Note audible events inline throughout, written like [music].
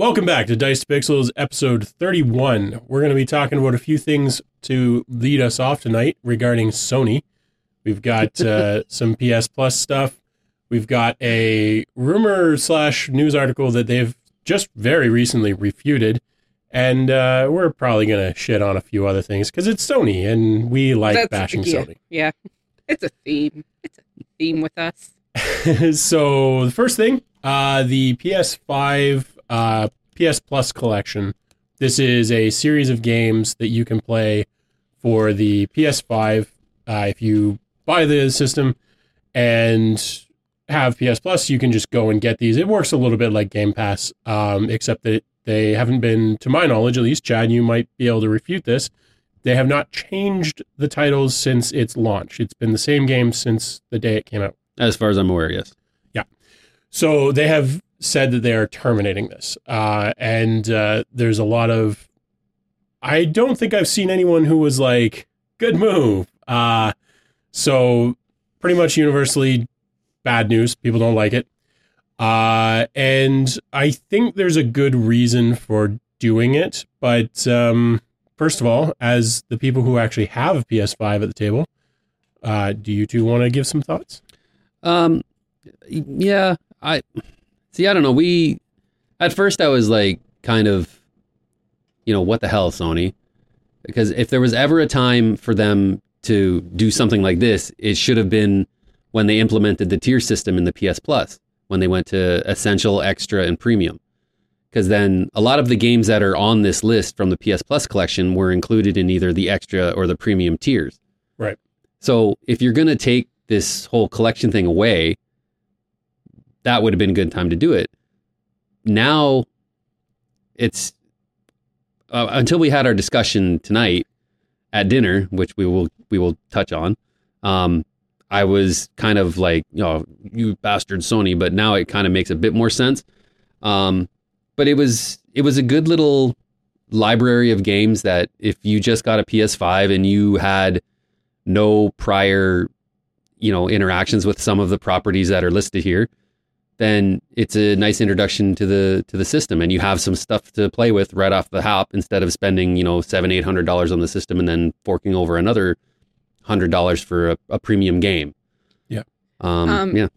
Welcome back to Dice Pixels, episode 31. We're going to be talking about a few things to lead us off tonight regarding Sony. We've got [laughs] uh, some PS Plus stuff. We've got a rumor slash news article that they've just very recently refuted. And uh, we're probably going to shit on a few other things because it's Sony and we like That's- bashing yeah, Sony. Yeah. It's a theme. It's a theme with us. [laughs] so the first thing, uh, the PS5 uh, PS Plus collection. This is a series of games that you can play for the PS5 uh, if you buy the system and have PS Plus. You can just go and get these. It works a little bit like Game Pass, um, except that they haven't been, to my knowledge, at least. Chad, you might be able to refute this. They have not changed the titles since its launch. It's been the same game since the day it came out. As far as I'm aware, yes. Yeah. So they have said that they are terminating this, uh, and uh, there's a lot of. I don't think I've seen anyone who was like, "Good move." Uh, so pretty much universally bad news. People don't like it, uh, and I think there's a good reason for doing it. But um, first of all, as the people who actually have a PS5 at the table, uh, do you two want to give some thoughts? Um, yeah, I see. I don't know. We at first I was like kind of, you know, what the hell, Sony? Because if there was ever a time for them to do something like this, it should have been when they implemented the tier system in the PS Plus, when they went to Essential, Extra, and Premium. Because then a lot of the games that are on this list from the PS Plus collection were included in either the Extra or the Premium tiers. Right. So if you're going to take this whole collection thing away, that would have been a good time to do it. Now, it's uh, until we had our discussion tonight at dinner, which we will we will touch on. Um, I was kind of like, you know, you bastard Sony, but now it kind of makes a bit more sense. Um, but it was it was a good little library of games that if you just got a PS5 and you had no prior you know interactions with some of the properties that are listed here then it's a nice introduction to the to the system. And you have some stuff to play with right off the hop instead of spending you know seven eight hundred dollars on the system and then forking over another hundred dollars for a, a premium game. Yeah. um, Um, yeah.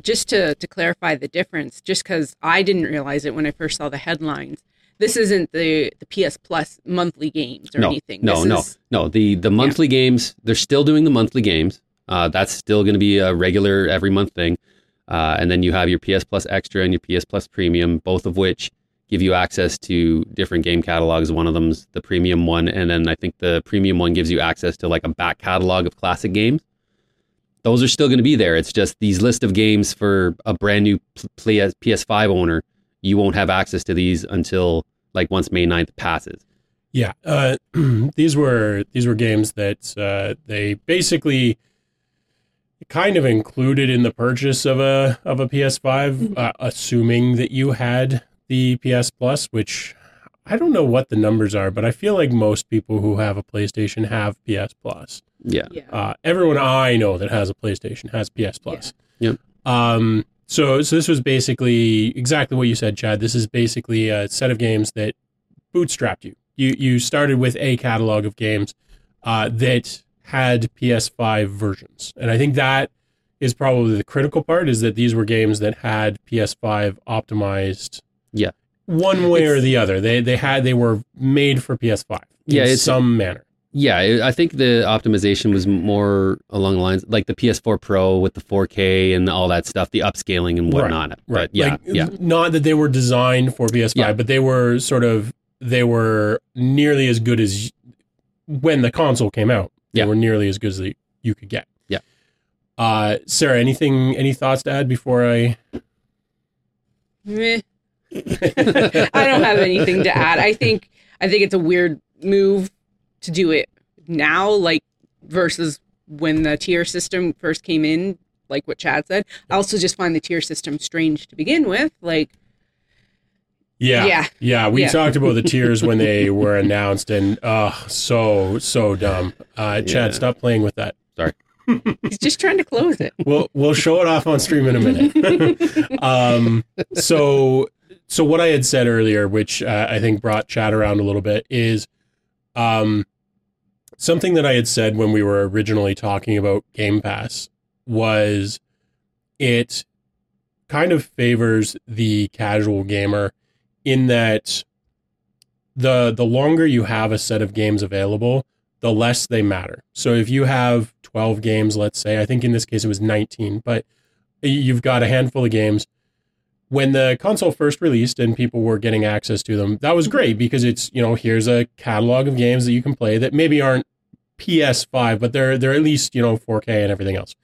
Just to, to clarify the difference, just because I didn't realize it when I first saw the headlines, this isn't the, the PS Plus monthly games or no. anything. no This no. is- no the the monthly games they're still doing the monthly games. Uh, that's still going to be a regular every month thing uh, and then you have your ps plus extra and your ps plus premium both of which give you access to different game catalogs. One of them's the premium one and then i think the premium one gives you access to like a back catalog of classic games. Those are still going to be there. It's just these list of games for a brand new ps5 owner you won't have access to these until like once may 9th passes. Yeah, uh, [clears throat] these were these were games that uh, they basically kind of included in the purchase of a of a PS5, uh, assuming that you had the PS Plus, which I don't know what the numbers are, but I feel like most people who have a PlayStation have PS Plus. yeah yeah. Uh, everyone I know that has a PlayStation has PS Plus. Yep. Um. So so this was basically exactly what you said, Chad. This is basically a set of games that bootstrapped you. You you started with a catalog of games uh, that had PS5 versions, and I think that is probably the critical part. Is that these were games that had PS5 optimized. Yeah. One way or the other, they they had they were made for PS5. Yeah, in it's- some manner. Yeah, I think the optimization was more along the lines like the PS4 Pro with the 4K and all that stuff, the upscaling and whatnot. Right, whatnot. But yeah, like, yeah, Not that they were designed for PS5, Yeah. but they were sort of they were nearly as good as when the console came out. They Yeah. were nearly as good as the, you could get. Yeah. Uh, Sarah, anything, any thoughts to add before I? Meh. I don't have anything to add. I think I think it's a weird move to do it now, like versus when the tier system first came in, like what Chad said. I also just find the tier system strange to begin with. Like, Yeah, Yeah. yeah. We Yeah. talked about the tiers when they [laughs] were announced, and oh, so so dumb. Uh, Chad, Yeah. stop playing with that. Sorry. He's just trying to close it. we'll we'll show it off on stream in a minute. [laughs] um, so so what I had said earlier, which uh, I think brought Chad around a little bit, is um, something that I had said when we were originally talking about Game Pass was it kind of favors the casual gamer in that the the longer you have a set of games available, the less they matter. So if you have 12 games, let's say, I think in this case it was 19, but you've got a handful of games. When the console first released and people were getting access to them, that was great because it's, you know, here's a catalog of games that you can play that maybe aren't PS5, but they're they're at least, you know, 4K and everything else.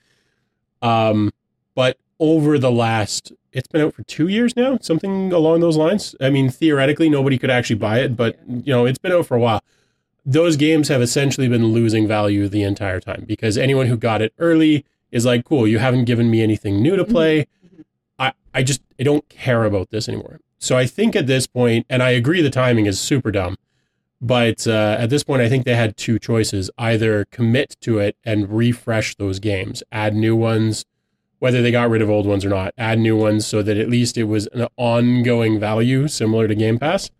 Um, but over the last it's been out for two years now, something along those lines. I mean, theoretically, nobody could actually buy it, but you know, it's been out for a while. Those games have essentially been losing value the entire time because anyone who got it early is like, "Cool, you haven't given me anything new to play. I, I just I don't care about this anymore." So I think at this point, and I agree, the timing is super dumb. But uh, at this point, I think they had two choices: either commit to it and refresh those games, add new ones, whether they got rid of old ones or not, add new ones so that at least it was an ongoing value similar to Game Pass,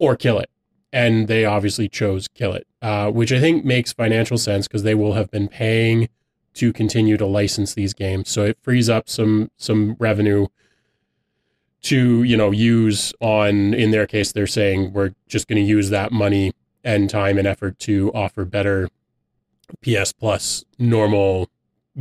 or kill it. And they obviously chose kill it, uh, which I think makes financial sense because they will have been paying to continue to license these games. So it frees up some some revenue to you know use on. In their case, they're saying we're just going to use that money and time and effort to offer better PS Plus normal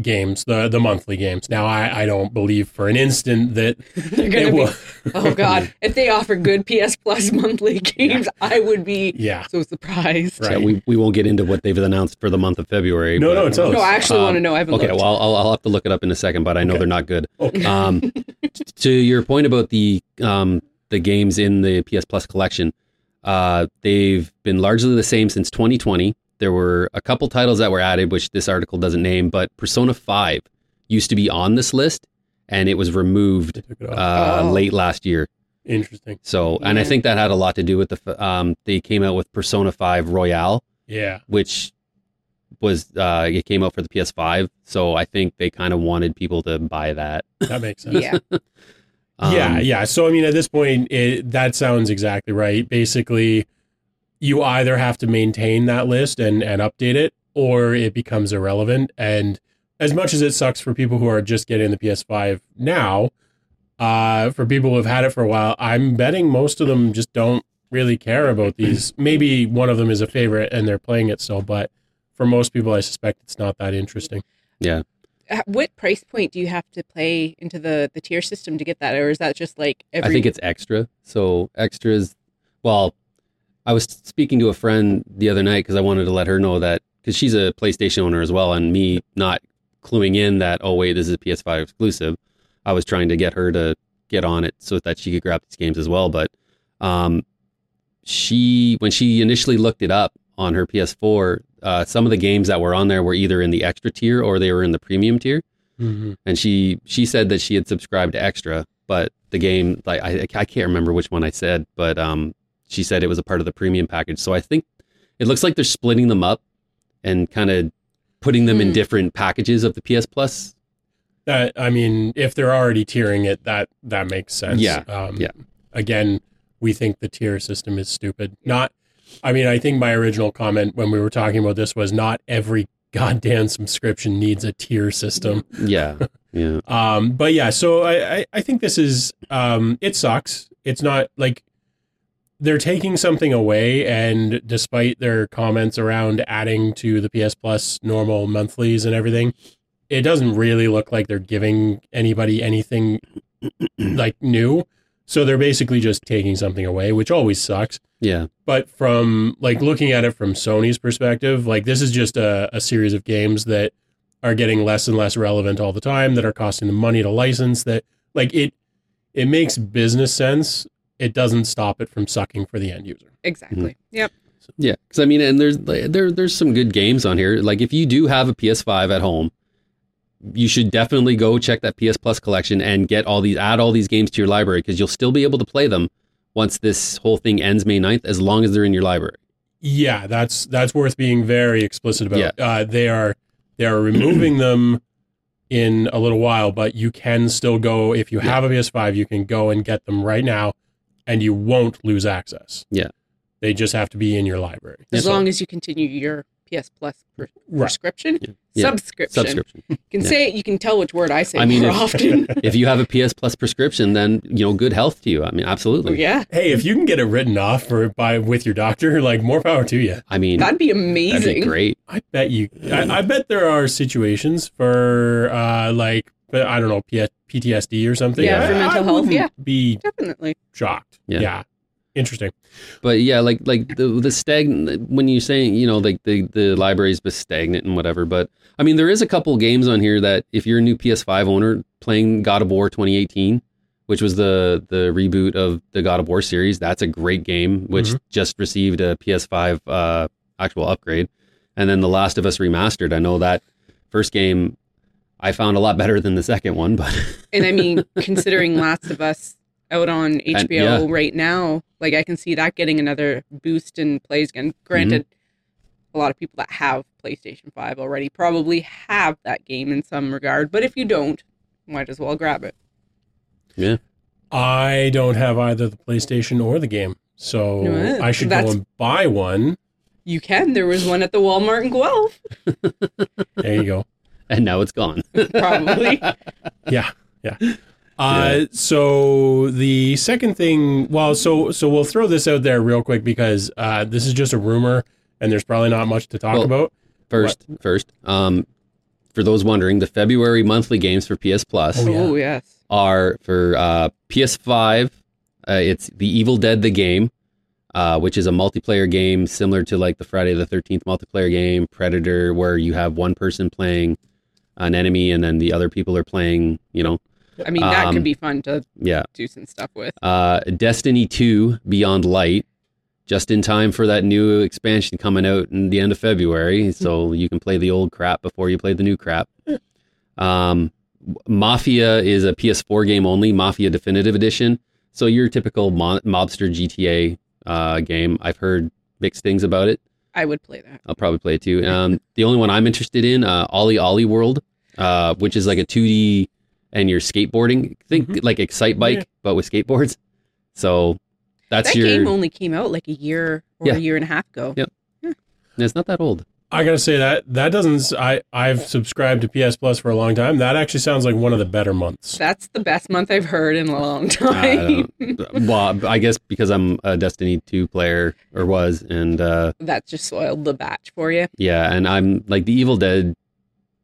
games, the the monthly games. Now, I, I don't believe for an instant that [laughs] They're it gonna be. Oh God! [laughs] If they offer good PS Plus monthly games, I would be yeah, so surprised. Right. So we, we won't get into what they've announced for the month of February. No, but- no, tell us. No, I actually want to Um, know. I haven't Okay, looked. well, I'll, I'll have to look it up in a second, but I know Okay. they're not good. Okay. [laughs] Um, to your point about the um, the games in the PS Plus collection, uh, they've been largely the same since 2020. There were a couple titles that were added, which this article doesn't name, but Persona 5 used to be on this list, and it was removed it uh, Oh. late last year. Interesting. So, and I think that had a lot to do with the um, they came out with Persona 5 Royal, Yeah. which was uh, it came out for the PS5. So I think they kind of wanted people to buy that. That makes [laughs] sense. yeah, yeah, Um, yeah. So I mean, at this point, it, that sounds exactly right. Basically, you either have to maintain that list and and update it, or it becomes irrelevant. And as much as it sucks for people who are just getting the PS5 now, uh, for people who have had it for a while, I'm betting most of them just don't really care about these. [clears throat] Maybe one of them is a favorite and they're playing it still, but for most people, I suspect it's not that interesting. Yeah. At what price point do you have to play into the the tier system to get that, or is that just like every? I think it's extra. So extras. Well, I was speaking to a friend the other night because I wanted to let her know that because she's a PlayStation owner as well, and me not cluing in that oh wait this is a PS5 exclusive. I was trying to get her to get on it so that she could grab these games as well. But um, she when she initially looked it up on her PS4, uh, some of the games that were on there were either in the extra tier or they were in the premium tier Mm-hmm. and she she said that she had subscribed to extra but the game like I, I can't remember which one i said but um she said it was a part of the premium package so i think it looks like they're splitting them up and kind of putting them in Hmm. different packages of the ps plus That I mean, if they're already tiering it, that that makes sense. Yeah, Um, yeah. Again, we think the tier system is stupid. Not. I mean, I think my original comment when we were talking about this was not every [laughs] goddamn subscription needs a tier system. yeah yeah [laughs] Um, but yeah, so I, I, I think this is um, it sucks. It's not like they're taking something away, and despite their comments around adding to the PS Plus normal monthlies and everything, it doesn't really look like they're giving anybody anything [clears throat] like new. So they're basically just taking something away, which always sucks yeah but from like looking at it from Sony's perspective, like this is just a, a series of games that are getting less and less relevant all the time, that are costing them money to license. That like it, it makes business sense. It doesn't stop it from sucking for the end user. exactly. Mm-hmm. Yep. yeah because i mean and there's there there's some good games on here like if you do have a ps5 at home you should definitely go check that ps plus collection and get all these add all these games to your library because you'll still be able to play them once this whole thing ends may 9th as long as they're in your library Yeah, that's that's worth being very explicit about. Uh, they are they are removing them in a little while, but you can still go if you have a PS5, you can go and get them right now, and you won't lose access. Yeah. they just have to be in your library. As So- long as you continue your PS Plus pr- Right. prescription, Yeah. subscription. Subscription. You can Yeah. say it. You can tell which word I say I mean, more if- often. [laughs] [laughs] if you have a PS Plus prescription, then you know, good health to you. I mean, absolutely. yeah, Hey, if you can get it written off for by with your doctor, [laughs] like more power to you. I mean, that'd be that'd amazing. be great. I bet you. I, I bet there are situations for uh like, I don't know, P- PTSD or something. Yeah, I- for mental I health, yeah. be Definitely. shocked. Yeah. yeah. Interesting. But yeah, like like the the stagnant when you say you know like the the library's been stagnant and whatever. But I mean, there is a couple games on here that if you're a new PS5 owner playing God of War 2018, which was the the reboot of the God of War series, that's a great game which Mhm. just received a PS5 uh, actual upgrade. And then The Last of Us remastered. I know that first game I found a lot better than the second one, but [laughs] And I mean, considering Last of Us out on HBO yeah. right now, like I can see that getting another boost in plays again. Granted, Mm-hmm. a lot of people that have PlayStation 5 already probably have that game in some regard. But if you don't, might as well grab it. Yeah. I don't have either the PlayStation or the game, so Yeah, I should go and buy one. You can. There was one at the Walmart in Guelph. There you go. And now it's gone. [laughs] Probably. Yeah, [laughs] yeah. Uh, so the second thing, well, so so we'll throw this out there real quick because uh, this is just a rumor, and there's probably not much to talk Well- about. First, first, um, for those wondering, the February monthly games for PS Plus Oh, yeah. Oh, yes. are for uh, PS5. Uh, it's The Evil Dead the game, uh, which is a multiplayer game similar to like the Friday the Thirteenth multiplayer game, Predator, where you have one person playing an enemy and then the other people are playing. You know, I mean, that Um, could be fun to yeah. do some stuff with. Uh, Destiny Two Beyond Light, just in time for that new expansion coming out in the end of February, so you can play the old crap before you play the new crap. Um, Mafia is a PS4 game only, Mafia Definitive Edition. So your typical mo- mobster GTA uh, game. I've heard mixed things about it. I would play that. I'll probably play it too. Um, the only one I'm interested in, uh, OlliOlli World, uh, which is like a 2D and you're skateboarding. Think Mhm. like Excitebike, Yeah. but with skateboards. So that's that your. game only came out like a year or Yeah. a year and a half ago. Yep. and it's not that old. I gotta say that that doesn't. I I've subscribed to PS Plus for a long time. That actually sounds like one of the better months. That's the best month I've heard in a long time. don't- [laughs] well, I guess because I'm a Destiny 2 player or was, and uh, that just soiled the batch for you. yeah, and I'm like the Evil Dead.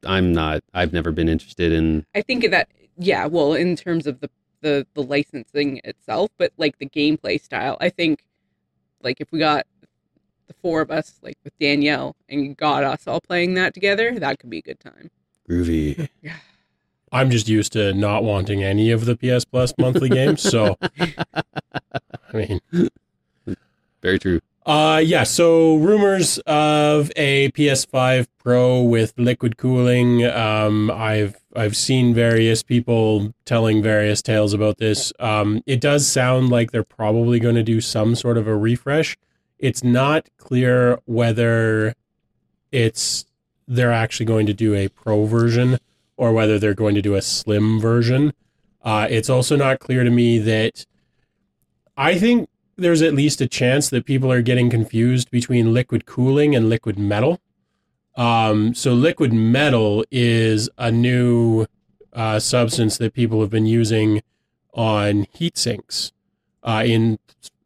I'm not. I've never been interested in. I think that yeah, well, in terms of the the the licensing itself, but like the gameplay style, I think like if we got the four of us, like with Danielle, and got us all playing that together, that could be a good time. Groovy. [laughs] Yeah. I'm just used to not wanting any of the PS Plus monthly games. So, I mean, Very true. uh, yeah. So rumors of a PS5 Pro with liquid cooling. Um, I've I've seen various people telling various tales about this. Um, it does sound like they're probably going to do some sort of a refresh. It's not clear whether it's they're actually going to do a pro version or whether they're going to do a slim version. Uh, it's also not clear to me that I think there's at least a chance that people are getting confused between liquid cooling and liquid metal. Um, so liquid metal is a new uh, substance that people have been using on heat sinks uh, in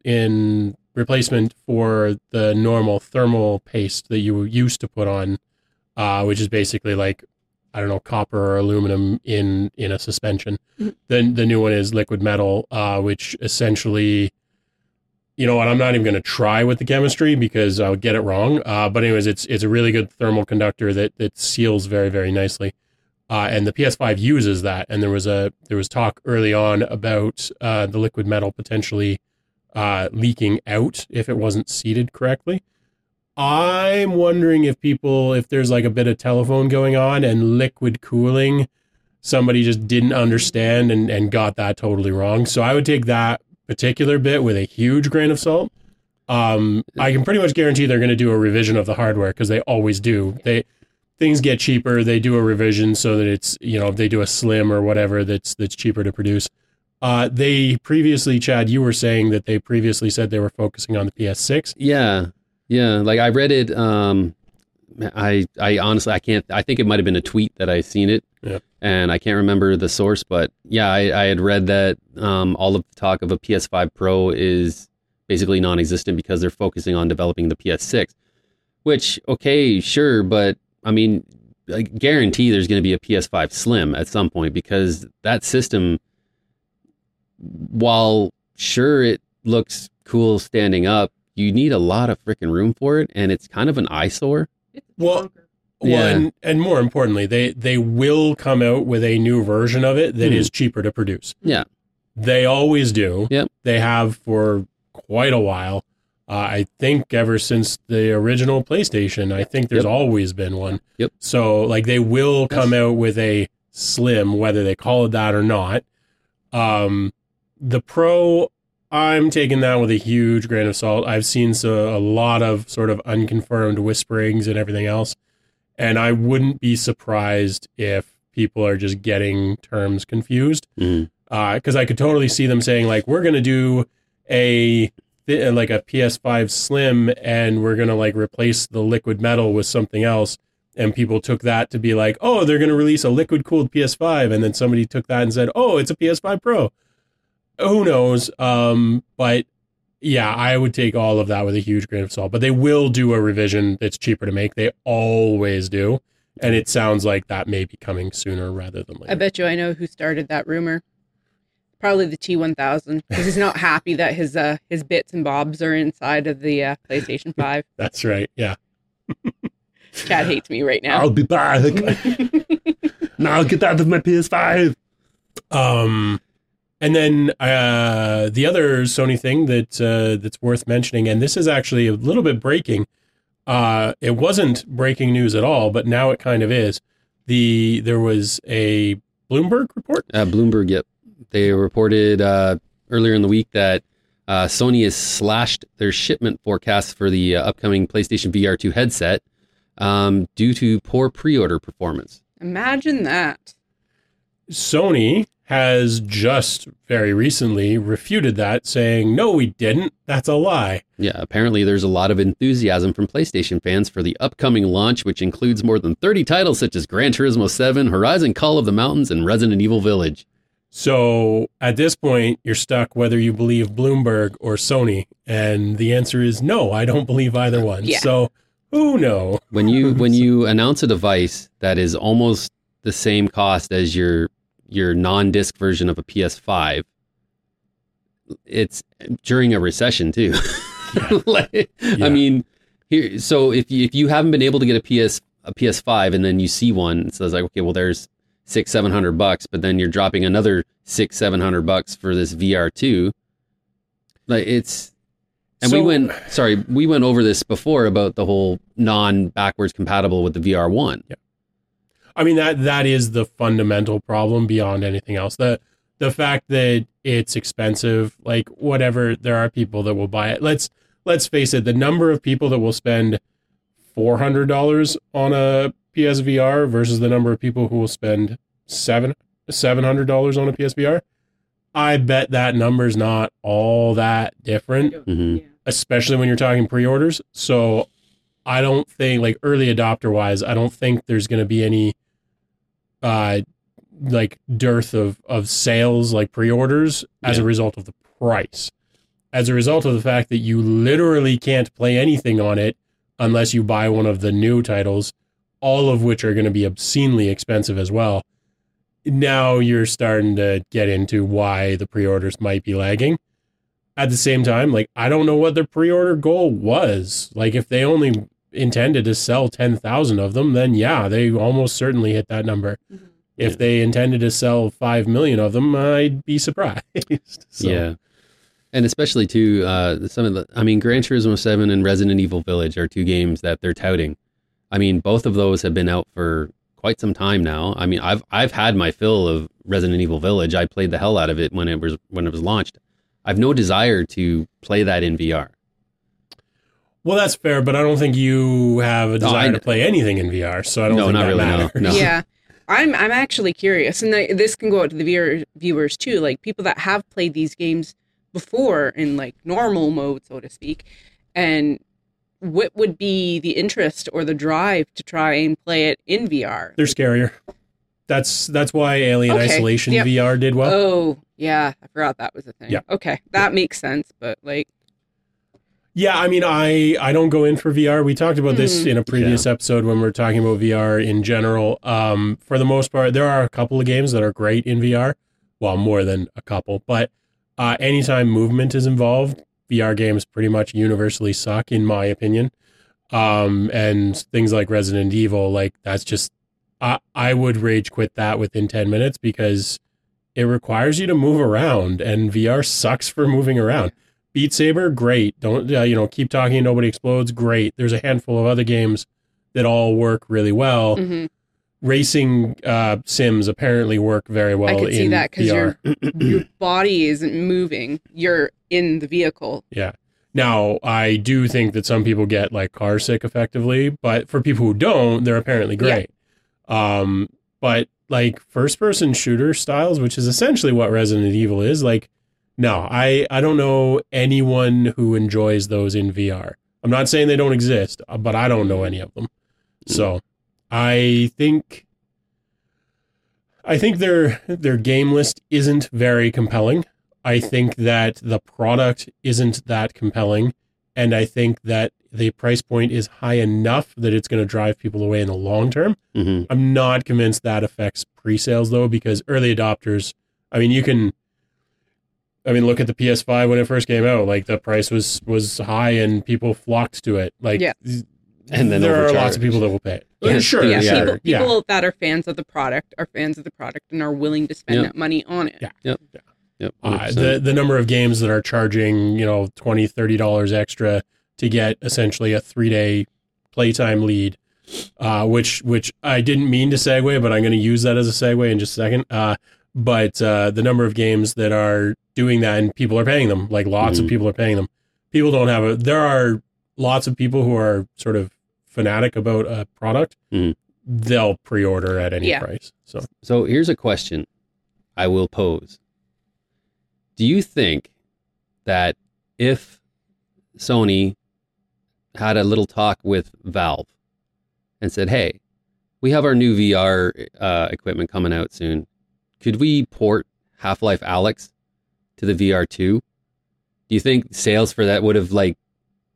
in replacement for the normal thermal paste that you used to put on, uh, which is basically like I don't know copper or aluminum in in a suspension. Mhm. Then the new one is liquid metal, uh, which essentially you know what? I'm not even going to try with the chemistry because I'll get it wrong. Uh, but anyways, it's it's a really good thermal conductor that that seals very very nicely. Uh, and the PS5 uses that. And there was a there was talk early on about uh, the liquid metal potentially uh, leaking out if it wasn't seated correctly. I'm wondering if people if there's like a bit of telephone going on and liquid cooling, somebody just didn't understand and and got that totally wrong. So I would take that particular bit with a huge grain of salt. Um, I can pretty much guarantee they're going to do a revision of the hardware because they always do. They things get cheaper, they do a revision so that it's you know if they do a slim or whatever that's that's cheaper to produce. Uh, they previously, Chad, you were saying that they previously said they were focusing on the PS6. Yeah, yeah. Like I read it. Um, I I honestly I can't. I think it might have been a tweet that I seen it, Yep. and I can't remember the source. But yeah, I, I had read that um, all of the talk of a PS5 Pro is basically non-existent because they're focusing on developing the PS6. Which okay, sure, but I mean, I guarantee there's going to be a PS5 Slim at some point because that system, while sure it looks cool standing up, you need a lot of freaking room for it, and it's kind of an eyesore. Well, longer. Well, and, and more importantly, they they will come out with a new version of it that is Mhm. cheaper to produce. Yeah. They always do. Yep. They have for quite a while. Uh, I think ever since the original PlayStation, I think there's Yep. always been one. Yep. So like they will come out with a slim, whether they call it that or not. Um, the Pro, I'm taking that with a huge grain of salt. I've seen so, a lot of sort of unconfirmed whisperings and everything else, and I wouldn't be surprised if people are just getting terms confused mm. uh, because I could totally see them saying like we're gonna do a thi- like a PS5 Slim and we're gonna like replace the liquid metal with something else, and people took that to be like oh they're gonna release a liquid cooled PS5, and then somebody took that and said oh it's a PS5 Pro. Who knows? Um, but yeah, I would take all of that with a huge grain of salt. But they will do a revision that's cheaper to make. They always do. And it sounds like that may be coming sooner rather than later. I bet you I know who started that rumor. Probably the T1000 because he's not [laughs] happy that his uh his bits and bobs are inside of the uh, PlayStation [laughs] 5. That's right. Yeah. [laughs] Chad hates me right now. I'll be back. now get out of my PS5. Um, and then uh, the other Sony thing that uh, that's worth mentioning, and this is actually a little bit breaking. Uh, it wasn't breaking news at all, but now it kind of is. The there was a Bloomberg report. Uh, Bloomberg, yep. They reported uh, earlier in the week that uh, Sony has slashed their shipment forecasts for the uh, upcoming PlayStation VR 2 headset um, due to poor pre order performance. Imagine that. Sony has just very recently refuted that, saying, "No, we didn't. That's a lie." Yeah, apparently there's a lot of enthusiasm from PlayStation fans for the upcoming launch, which includes more than 30 titles such as Gran Turismo 7, Horizon Call of the Mountains, and Resident Evil Village. So at this point, you're stuck whether you believe Bloomberg or Sony, and the answer is no. I don't believe either one. Yeah. So who knows? When you when [laughs] you announce a device that is almost the same cost as your your non-disc version of a PS5, it's during a recession too. [laughs] like, Yeah. I mean, here. So if you, if you haven't been able to get a PS a PS5 and then you see one, so it's like okay, well, there's six seven hundred bucks, but then you're dropping another six seven hundred bucks for this VR two. Like it's, and we went. Sorry, we went over this before about the whole non backwards compatible with the VR one. I mean that that is the fundamental problem beyond anything else. The the fact that it's expensive, like whatever, there are people that will buy it. Let's let's face it, the number of people that will spend four hundred dollars on a PSVR versus the number of people who will spend seven seven hundred dollars on a PSVR. I bet that number's not all that different Mhm. especially when you're talking pre-orders. So I don't think like early adopter wise, I don't think there's going to be any uh like dearth of of sales like pre-orders as a result of the price. As a result of the fact that you literally can't play anything on it unless you buy one of the new titles, all of which are going to be obscenely expensive as well. Now you're starting to get into why the pre-orders might be lagging at the same time, like I don't know what their pre-order goal was. Like if they only intended to sell 10,000 of them, then yeah, they almost certainly hit that number. Mhm. If Yeah. they intended to sell 5 million of them, I'd be surprised. [laughs] So, Yeah. And especially too, uh, some of the, I mean, Gran Turismo 7 and Resident Evil Village are two games that they're touting. I mean, both of those have been out for quite some time now. I mean, I've, I've had my fill of Resident Evil Village. I played the hell out of it when it was, when it was launched. I've no desire to play that in VR. Well, that's fair, but I don't think you have a desire I- to play anything in VR, so I don't No, think not that really, no, matters. no. Yeah. I'm I'm actually curious, and I, this can go out to the viewer, viewers too, like people that have played these games before in like normal mode, so to speak, and what would be the interest or the drive to try and play it in VR? They're scarier. That's that's why Alien Okay, Isolation yep. VR did well. oh, yeah, I forgot that was a thing. Yeah. Okay, that makes sense, but like, Yeah, I mean, I I don't go in for VR. We talked about this Mhm. in a previous episode when we were talking about VR in general. Um, for the most part, there are a couple of games that are great in VR. Well, more than a couple, but uh, anytime movement is involved, VR games pretty much universally suck, in my opinion. Um, and things like Resident Evil, like that's just I I would rage quit that within ten minutes because it requires you to move around, and VR sucks for moving around. Beat Saber, great. Don't uh, you know? Keep talking. Nobody explodes. Great. There's a handful of other games that all work really well. mhm. Racing uh, sims apparently work very well. I could see in that because your [clears throat] your body isn't moving; you're in the vehicle. Yeah. Now, I do think that some people get like car sick effectively, but for people who don't, they're apparently great. Um, but like first person shooter styles, which is essentially what Resident Evil is, like, no, I, I don't know anyone who enjoys those in VR. I'm not saying they don't exist, uh, but I don't know any of them. So I think I think their their game list isn't very compelling. I think that the product isn't that compelling, and I think that the price point is high enough that it's going to drive people away in the long term. hmm I'm not convinced that affects pre-sales though, because early adopters. I mean, you can. I mean, look at the PS5 when it first came out. Like the price was was high, and people flocked to it. Like, Yeah. And then there are lots of people that will pay. it. Yeah, sure, yeah, yeah, people, yeah. that are fans of the product are fans of the product and are willing to spend Yeah. that money on it. Yeah. Yep. Uh, 100%. the the number of games that are charging you know 20 30 dollars extra to get essentially a three day playtime lead uh, which which i didn't mean to segue but i'm going to use that as a segue in just a second uh, but uh, the number of games that are doing that and people are paying them like lots of Mhm. people are paying them people don't have a there are lots of people who are sort of fanatic about a product Mhm. they'll pre-order at any Yeah. price so So here's a question I will pose. Do you think that if Sony had a little talk with Valve and said, hey, we have our new VR uh, equipment coming out soon. Could we port Half-Life: Alyx to the VR2? Do you think sales for that would have, like,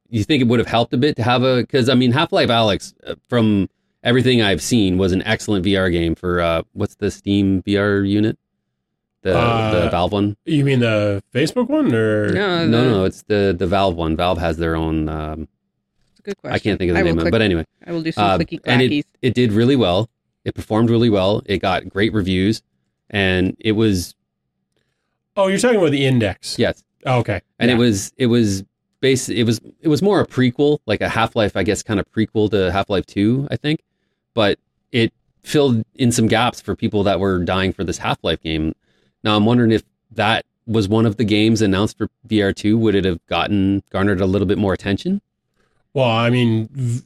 you think it would have helped a bit to have a, because I mean, Half-Life: Alyx, uh, from everything I've seen was an excellent VR game for uh, what's the Steam VR unit? The Uh, the Valve one? you mean the facebook one or No, No, the- no, it's the the Valve one. Valve has their own. Um, It's a good question. I can't think of the I will name of it, but anyway, I will do some uh, clicky and it it did really well. It performed really well. It got great reviews, and it was Oh, you're talking about the index. yes, Oh, okay. and Yeah. it was it was base it was it was more a prequel, like a Half Life, I guess, kind of prequel to Half Life Two, I think, but it filled in some gaps for people that were dying for this Half Life game. Now I'm wondering if that was one of the games announced for VR two, would it have gotten garnered a little bit more attention? Well, I mean, v-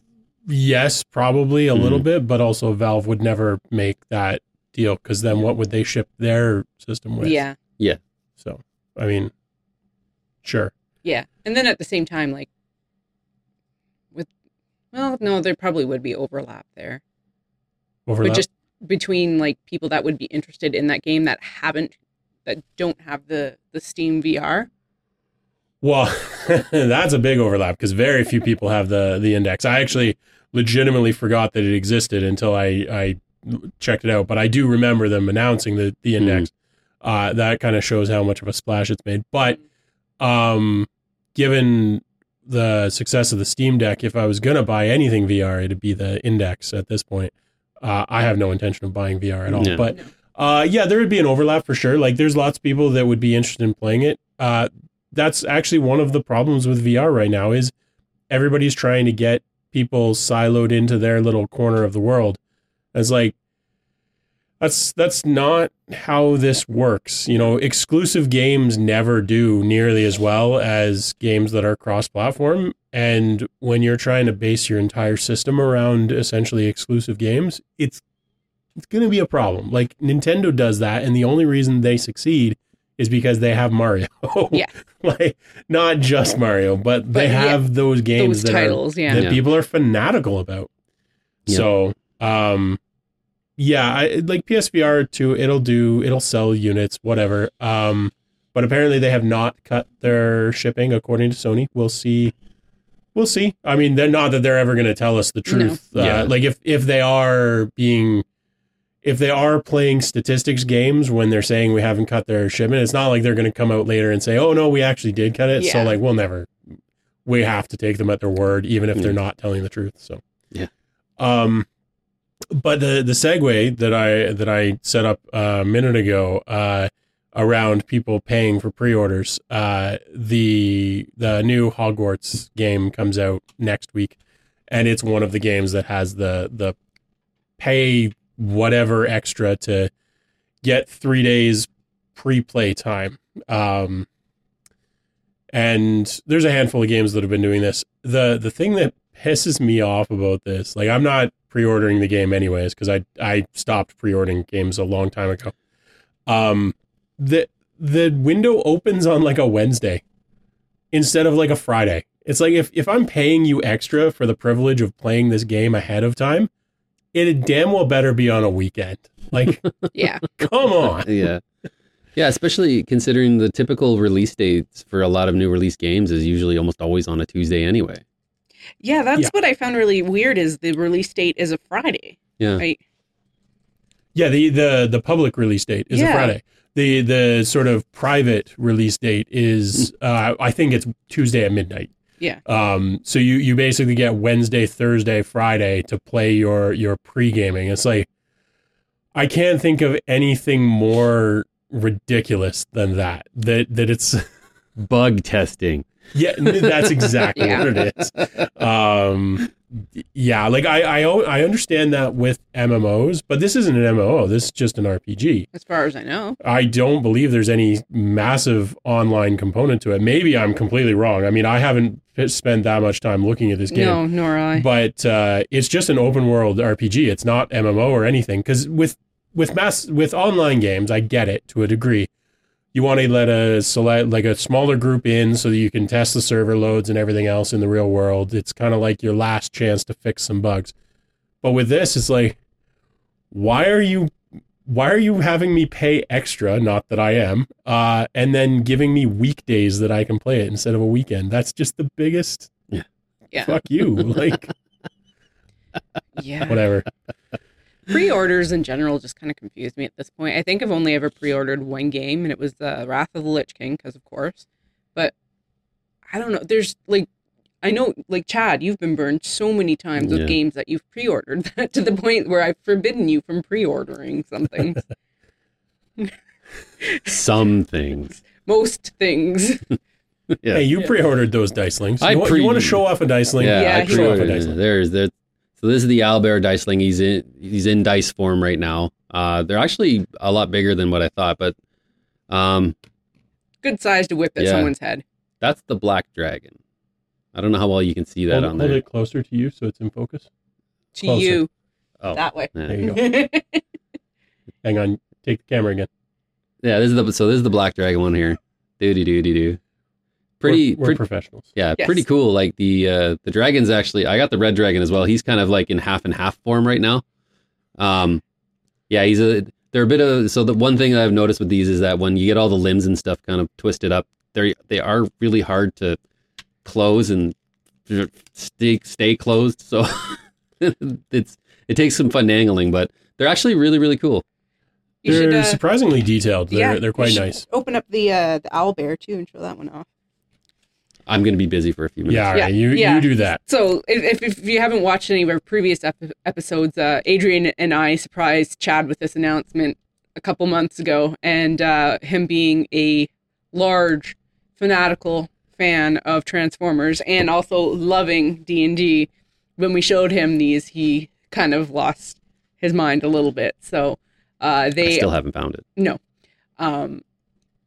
yes, probably a little Mhm. bit, but also Valve would never make that deal because then what would they ship their system with? Yeah, Yeah. So, I mean, sure. yeah. And then at the same time, like with, well, no, there probably would be overlap there, Overlap. but just between like people that would be interested in that game that haven't, that don't have the the Steam VR. Well, [laughs] that's a big overlap because very few people have the the index. I actually legitimately forgot that it existed until I I checked it out. But I do remember them announcing the the index. Uh, that kind of shows how much of a splash it's made. But um, given the success of the Steam Deck, if I was gonna buy anything VR, it'd be the index at this point. Uh, I have no intention of buying VR at all. Yeah. But uh, yeah, there would be an overlap for sure. Like, there's lots of people that would be interested in playing it. Uh, that's actually one of the problems with VR right now is everybody's trying to get people siloed into their little corner of the world. It's like that's that's not how this works. You know, exclusive games never do nearly as well as games that are cross-platform, and when you're trying to base your entire system around essentially exclusive games, it's it's going to be a problem. Like Nintendo does that, and the only reason they succeed is because they have Mario. [laughs] Yeah. like not just Mario, but, they But, yeah, have those games Those that are titles, yeah. that Yeah. people are fanatical about. Yeah. So, um, yeah, I, like PSVR two, it'll do, it'll sell units, whatever. Um, but apparently they have not cut their shipping, according to Sony. We'll see. We'll see. I mean, they're not that they're ever going to tell us the truth. Uh, Yeah. Like if if they are being, if they are playing statistics games when they're saying we haven't cut their shipment, it's not like they're going to come out later and say, "Oh no, we actually did cut it." So like we'll never. We have to take them at their word, even if they're not telling the truth. So. Yeah. Um, but the the segue that I that I set up uh, a minute ago uh, around people paying for pre-orders, uh, the the new Hogwarts game comes out next week, and it's one of the games that has the the pay whatever extra to get three days pre-play time. Um, and there's a handful of games that have been doing this. the The thing that pisses me off about this, like I'm not pre-ordering the game anyways because I I stopped pre-ordering games a long time ago. Um, the the window opens on like a Wednesday instead of like a Friday. It's like if if I'm paying you extra for the privilege of playing this game ahead of time, it damn well better be on a weekend. Like, [laughs] Yeah. come on. [laughs] yeah. Yeah, especially considering the typical release dates for a lot of new release games is usually almost always on a Tuesday anyway. Yeah, that's Yeah. what I found really weird is the release date is a Friday. Yeah. Right. Yeah, the the the public release date is a Friday. The the sort of private release date is uh, I think it's Tuesday at midnight. Yeah. Um. So you you basically get Wednesday, Thursday, Friday to play your your pre gaming. It's like I can't think of anything more ridiculous than that. That that it's Bug testing. Yeah. That's exactly Yeah. what it is. Um. Yeah, like I, I I understand that with MMOs, but this isn't an MMO. This is just an RPG. As far as I know. I don't believe there's any massive online component to it. Maybe I'm completely wrong. I mean, I haven't spent that much time looking at this game, No, nor I. but uh, it's just an open world RPG. It's not MMO or anything. Because with with mass with online games, I get it to a degree. You want to let a select like a smaller group in so that you can test the server loads and everything else in the real world. It's kind of like your last chance to fix some bugs. But with this, it's like, why are you why are you having me pay extra? Not that I am, uh, and then giving me weekdays that I can play it instead of a weekend. That's just the biggest. Yeah. Fuck you. [laughs] Like Yeah. whatever. Pre-orders in general just kind of confused me at this point. I think I've only ever pre-ordered one game, and it was uh, Wrath of the Lich King, because of course. But I don't know. There's like, I know, like Chad, you've been burned so many times with Yeah. games that you've pre-ordered [laughs] that to the point where I've forbidden you from pre-ordering something. [laughs] Some things. [laughs] Most things. Yeah. Hey, you pre-ordered those Dicelings. I You, wa- pre- you want to show off a Diceling? Yeah, Yeah, I he- show off a Diceling. There's there. So this is the Owlbear Diceling. He's in he's in dice form right now. Uh, they're actually a lot bigger than what I thought, but um, Good size to whip at Yeah. someone's head. that's the Black Dragon. I don't know how well you can see that Hold, on hold there. it closer to you so it's in focus. To Closer. you. Oh, That way. yeah. There you go. [laughs] Hang on. Take the camera again. Yeah, this is the so this is the Black Dragon one here. Doody doody doo. Pretty We're, we're pretty professionals. yeah, Yes. pretty cool. Like the uh the dragon's actually I got the red dragon as well. He's kind of like in half and half form right now. Um yeah, he's a they're a bit of so the one thing that I've noticed with these is that when you get all the limbs and stuff kind of twisted up, they they are really hard to close and stay stay closed. So [laughs] it's it takes some fun angling, but they're actually really really cool. You they're should uh, surprisingly detailed. They're, yeah, they're quite nice. Open up the uh, the owl bear too and show that one off. I'm going to be busy for a few minutes. Yeah, Yeah, right. You, yeah. you do that. So if, if, if you haven't watched any of our previous ep- episodes, uh, Adrian and I surprised Chad with this announcement a couple months ago, and uh, him being a large fanatical fan of Transformers and also loving D and D. When we showed him these, he kind of lost his mind a little bit. So uh, I they still haven't found it. no. Um,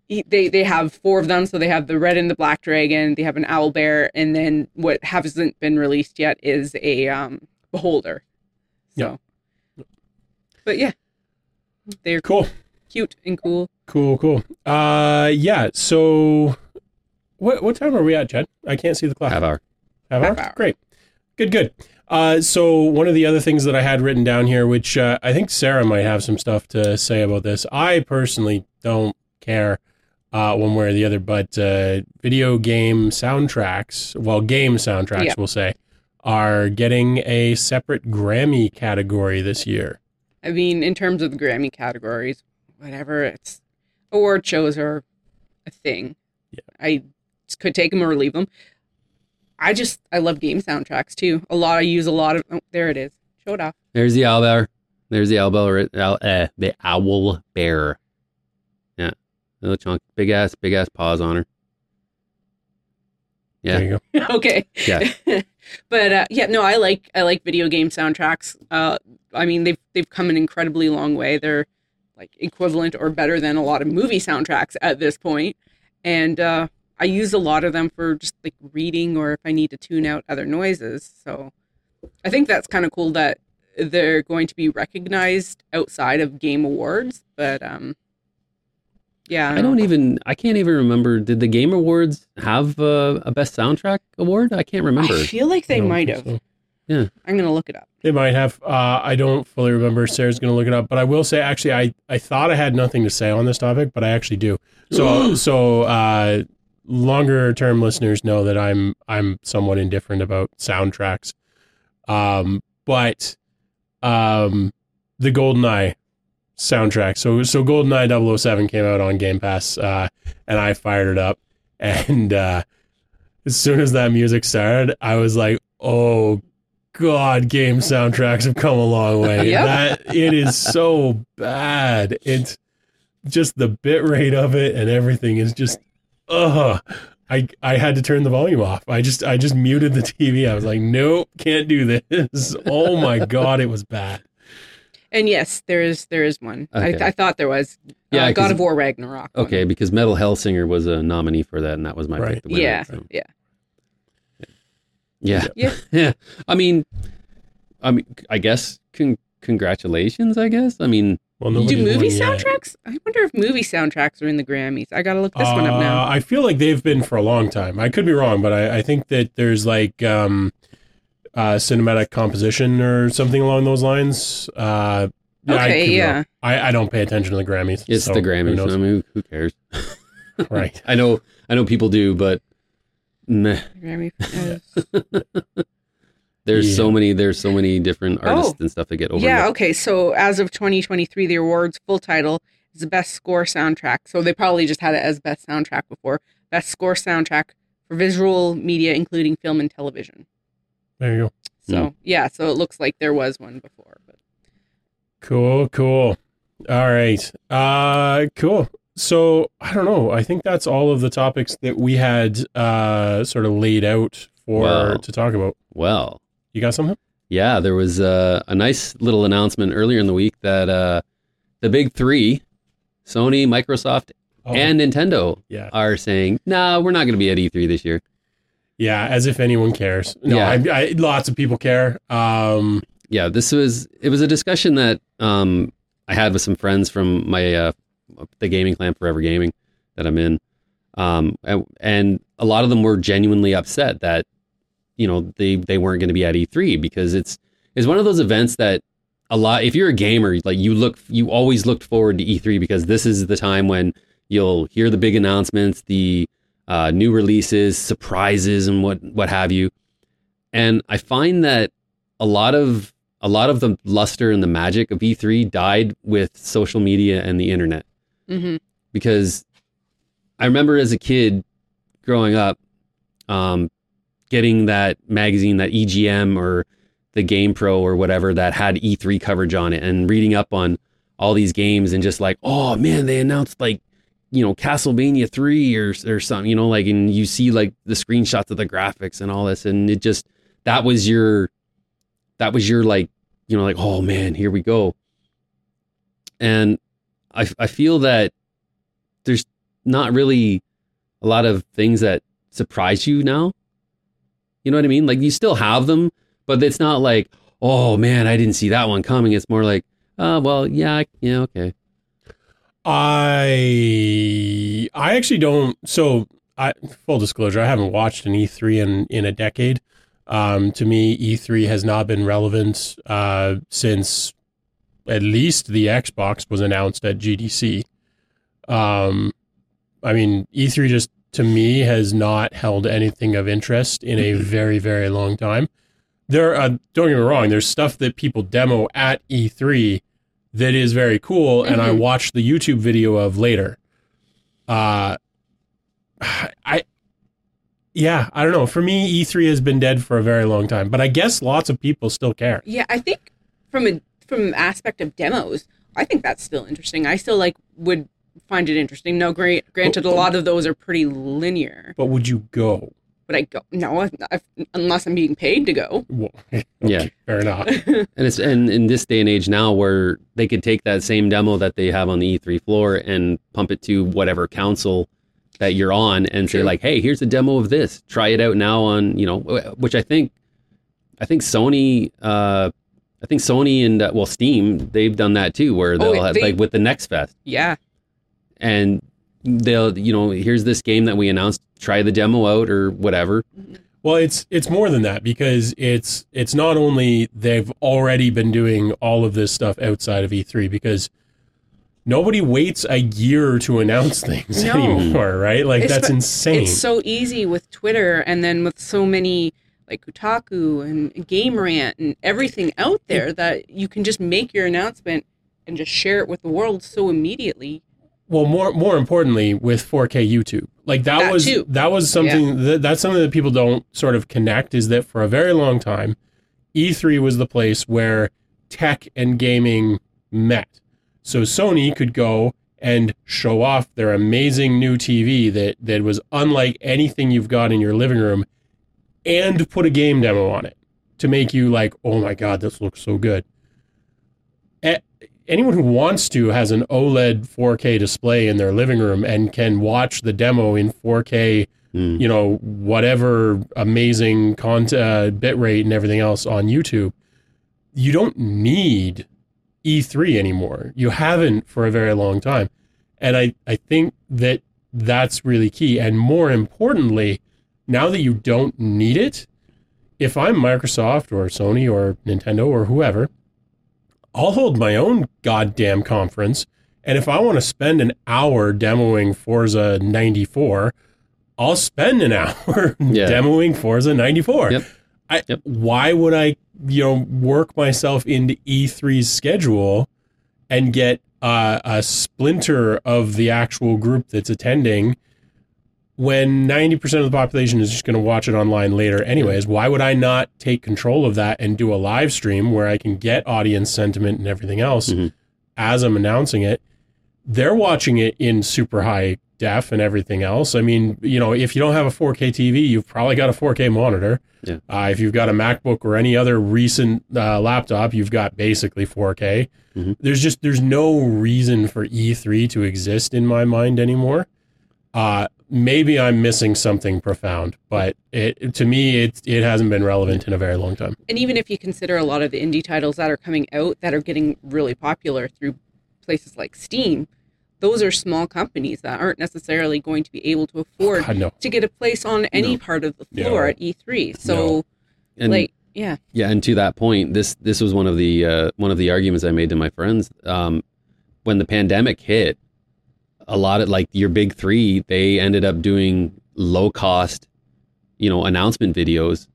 he- they they have four of them. So they have the red and the black dragon. They have an owl bear, and then what hasn't been released yet is a um, beholder. So, but yeah, they're Cool. cute and cool. Cool, cool. Uh, yeah. So, what what time are we at, Chad? I can't see the clock. Half hour. Half Half hour? hour. Great. Good, good. Uh, so one of the other things that I had written down here, which uh, I think Sarah might have some stuff to say about this. I personally don't care uh, one way or the other, but uh, video game soundtracks, well, game soundtracks, Yeah. we'll say, are getting a separate Grammy category this year. I mean, in terms of the Grammy categories, whatever, it's award shows are a thing. Yeah. I could take them or leave them. I just I love game soundtracks too. A lot I use a lot of. Oh, there it is. Show it off. There's the owl bear. There's the owl bear. Uh, the owl bear. Yeah, little chunk, big ass, big ass paws on her. Yeah, There you go. [laughs] okay. Yeah. [laughs] but uh, yeah, no, I like I like video game soundtracks. Uh, I mean, they've they've come an incredibly long way. They're like equivalent or better than a lot of movie soundtracks at this point. And uh, I use a lot of them for just like reading or if I need to tune out other noises. So I think that's kind of cool that they're going to be recognized outside of game awards. But um, yeah, I don't even. I can't even remember. Did the Game Awards have uh, a best soundtrack award? I can't remember. I feel like they might have. so. I'm gonna look it up. They might have. Uh, I don't fully remember. Sarah's going to look it up, but I will say actually, I, I thought I had nothing to say on this topic, but I actually do. So [gasps] so uh, longer term listeners know that I'm I'm somewhat indifferent about soundtracks, um, but um, the GoldenEye soundtrack. So so GoldenEye 007 came out on Game Pass, uh, and I fired it up, [laughs] and uh, as soon as that music started, I was like, oh God, game soundtracks have come a long way. [laughs] Yep. That it is so bad. It's just the bit rate of it and everything is just ugh. I I had to turn the volume off. I just I just muted the [laughs] TV. I was like, nope, can't do this. Oh my god, it was bad. And yes, there is there is one. I, Okay. I thought there was. Yeah, uh, 'cause- God of War Ragnarok. one. Okay, because Metal Hellsinger was a nominee for that, and that was my Right. pick to win. Yeah, it, so. yeah. yeah, Yeah. [laughs] yeah. I mean, I mean, I guess con- congratulations. I guess. I mean, Well, Do movie won yet. soundtracks? I wonder if movie soundtracks are in the Grammys. I gotta look this one up now. Uh, I feel like they've been for a long time. I could be wrong, but I, I think that there's like um, uh, cinematic composition or something along those lines. Uh, yeah, I Okay, could yeah. I, I don't pay attention to the Grammys. it's so the Grammys. knows? I mean, who cares? [laughs] right. [laughs] I know, I know people do, but meh. Grammy. [laughs] There's so many. There's so many different artists Oh. and stuff that get overlooked. yeah. Okay. So as of 2023, the awards full title is the best score soundtrack. So they probably just had it as best soundtrack before. Best score soundtrack for visual media, including film and television. There you go. So yeah. So it looks like there was one before. But Cool, cool. All right. Uh cool. So I don't know. I think that's all of the topics that we had uh sort of laid out for Wow. to talk about. Well, You got something? yeah, there was uh, a nice little announcement earlier in the week that uh, the big three, Sony, Microsoft, Oh, and Nintendo, yeah. are saying, "Nah, we're not going to be at E3 this year." Yeah, as if anyone cares. No, Yeah. I, I, lots of people care. Um yeah, this was it was a discussion that um, I had with some friends from my uh, the gaming clan Forever Gaming that I'm in, um, and, and a lot of them were genuinely upset that you know they they weren't going to be at E3 because it's it's one of those events that a lot if you're a gamer like you look you always looked forward to E3 because this is the time when you'll hear the big announcements, the uh, new releases, surprises, and what what have you. And I find that a lot of a lot of the luster and the magic of E3 died with social media and the internet hmm because I remember as a kid growing up, um, getting that magazine, that EGM or the GamePro or whatever that had E3 coverage on it, and reading up on all these games and just like, oh man, they announced like, you know, Castlevania three or or something, you know, like, and you see like the screenshots of the graphics and all this, and it just that was your, that was your like, you know, like, oh man, here we go, and I I feel that there's not really a lot of things that surprise you now. You know what I mean? Like you still have them, but it's not like, oh man, I didn't see that one coming. It's more like, oh well, yeah, yeah, okay. I I actually don't. So, I full disclosure, I haven't watched an E3 in in a decade. Um, to me, E3 has not been relevant uh, since at least the Xbox was announced at GDC. Um, I mean, E3 just to me has not held anything of interest in a very very long time. There, uh, don't get me wrong. There's stuff that people demo at E3 that is very cool, and I Mhm. watched the YouTube video of later. Uh, [sighs] I, yeah, I don't know. For me, E3 has been dead for a very long time, but I guess lots of people still care. Yeah, I think from a from an aspect of demos, I think that's still interesting. I still like would find it interesting. No, great. Granted, a lot of those are pretty linear. But would you go? But I go no, I, I, unless I'm being paid to go. Well, [laughs] Yeah. fair enough. [laughs] And it's and in this day and age now where they could take that same demo that they have on the E3 floor and pump it to whatever council that you're on and say like, "Hey, here's a demo of this. Try it out now on, you know, which I think I think Sony uh I think Sony and uh, well Steam, they've done that too where they'll have, they- like with the Next Fest Yeah, and they'll you know, here's this game that we announced, try the demo out or whatever. Well, it's it's more than that because it's it's not only they've already been doing all of this stuff outside of E3 because nobody waits a year to announce [laughs] things No. anymore, right? Like It's that's insane. it's so easy with Twitter, and then with so many like Kotaku and Game Rant and everything out there that you can just make your announcement and just share it with the world so immediately. Well, more more importantly, with 4K YouTube, like that, That was too. that was something that, that's something that people don't sort of connect. Is that for a very long time, E3 was the place where tech and gaming met. So Sony could go and show off their amazing new TV that that was unlike anything you've got in your living room, and put a game demo on it to make you like, oh my god, this looks so good. Anyone who wants to has an OLED 4K display in their living room and can watch the demo in 4K, Mm. you know, whatever amazing content, uh, bitrate and everything else on YouTube. You don't need E3 anymore. You haven't for a very long time. And I, I think that that's really key. And more importantly, now that you don't need it, if I'm Microsoft or Sony or Nintendo or whoever, I'll hold my own goddamn conference. And if I want to spend an hour demoing Forza 94, I'll spend an [laughs] hour Yeah. demoing Forza 94. Yep. I, Yep. Why would I, you know, work myself into E3's schedule and get uh, a splinter of the actual group that's attending when 90% of the population is just going to watch it online later anyways why would i not take control of that and do a live stream where i can get audience sentiment and everything else Mhm. as i'm announcing it they're watching it in super high def and everything else i mean you know if you don't have a 4k tv you've probably got a 4k monitor Yeah. uh, if you've got a macbook or any other recent uh, laptop you've got basically 4k Mhm. there's just there's no reason for e3 to exist in my mind anymore uh, maybe I'm missing something profound, but it to me it it hasn't been relevant in a very long time. And even if you consider a lot of the indie titles that are coming out that are getting really popular through places like Steam, those are small companies that aren't necessarily going to be able to afford God, no. to get a place on any No. part of the No. floor at E3. So, And like, yeah, Yeah, and to that point, this this was one of the uh, one of the arguments I made to my friends um, when the pandemic hit. A lot of like your big three, they ended up doing low cost, you know, announcement videos,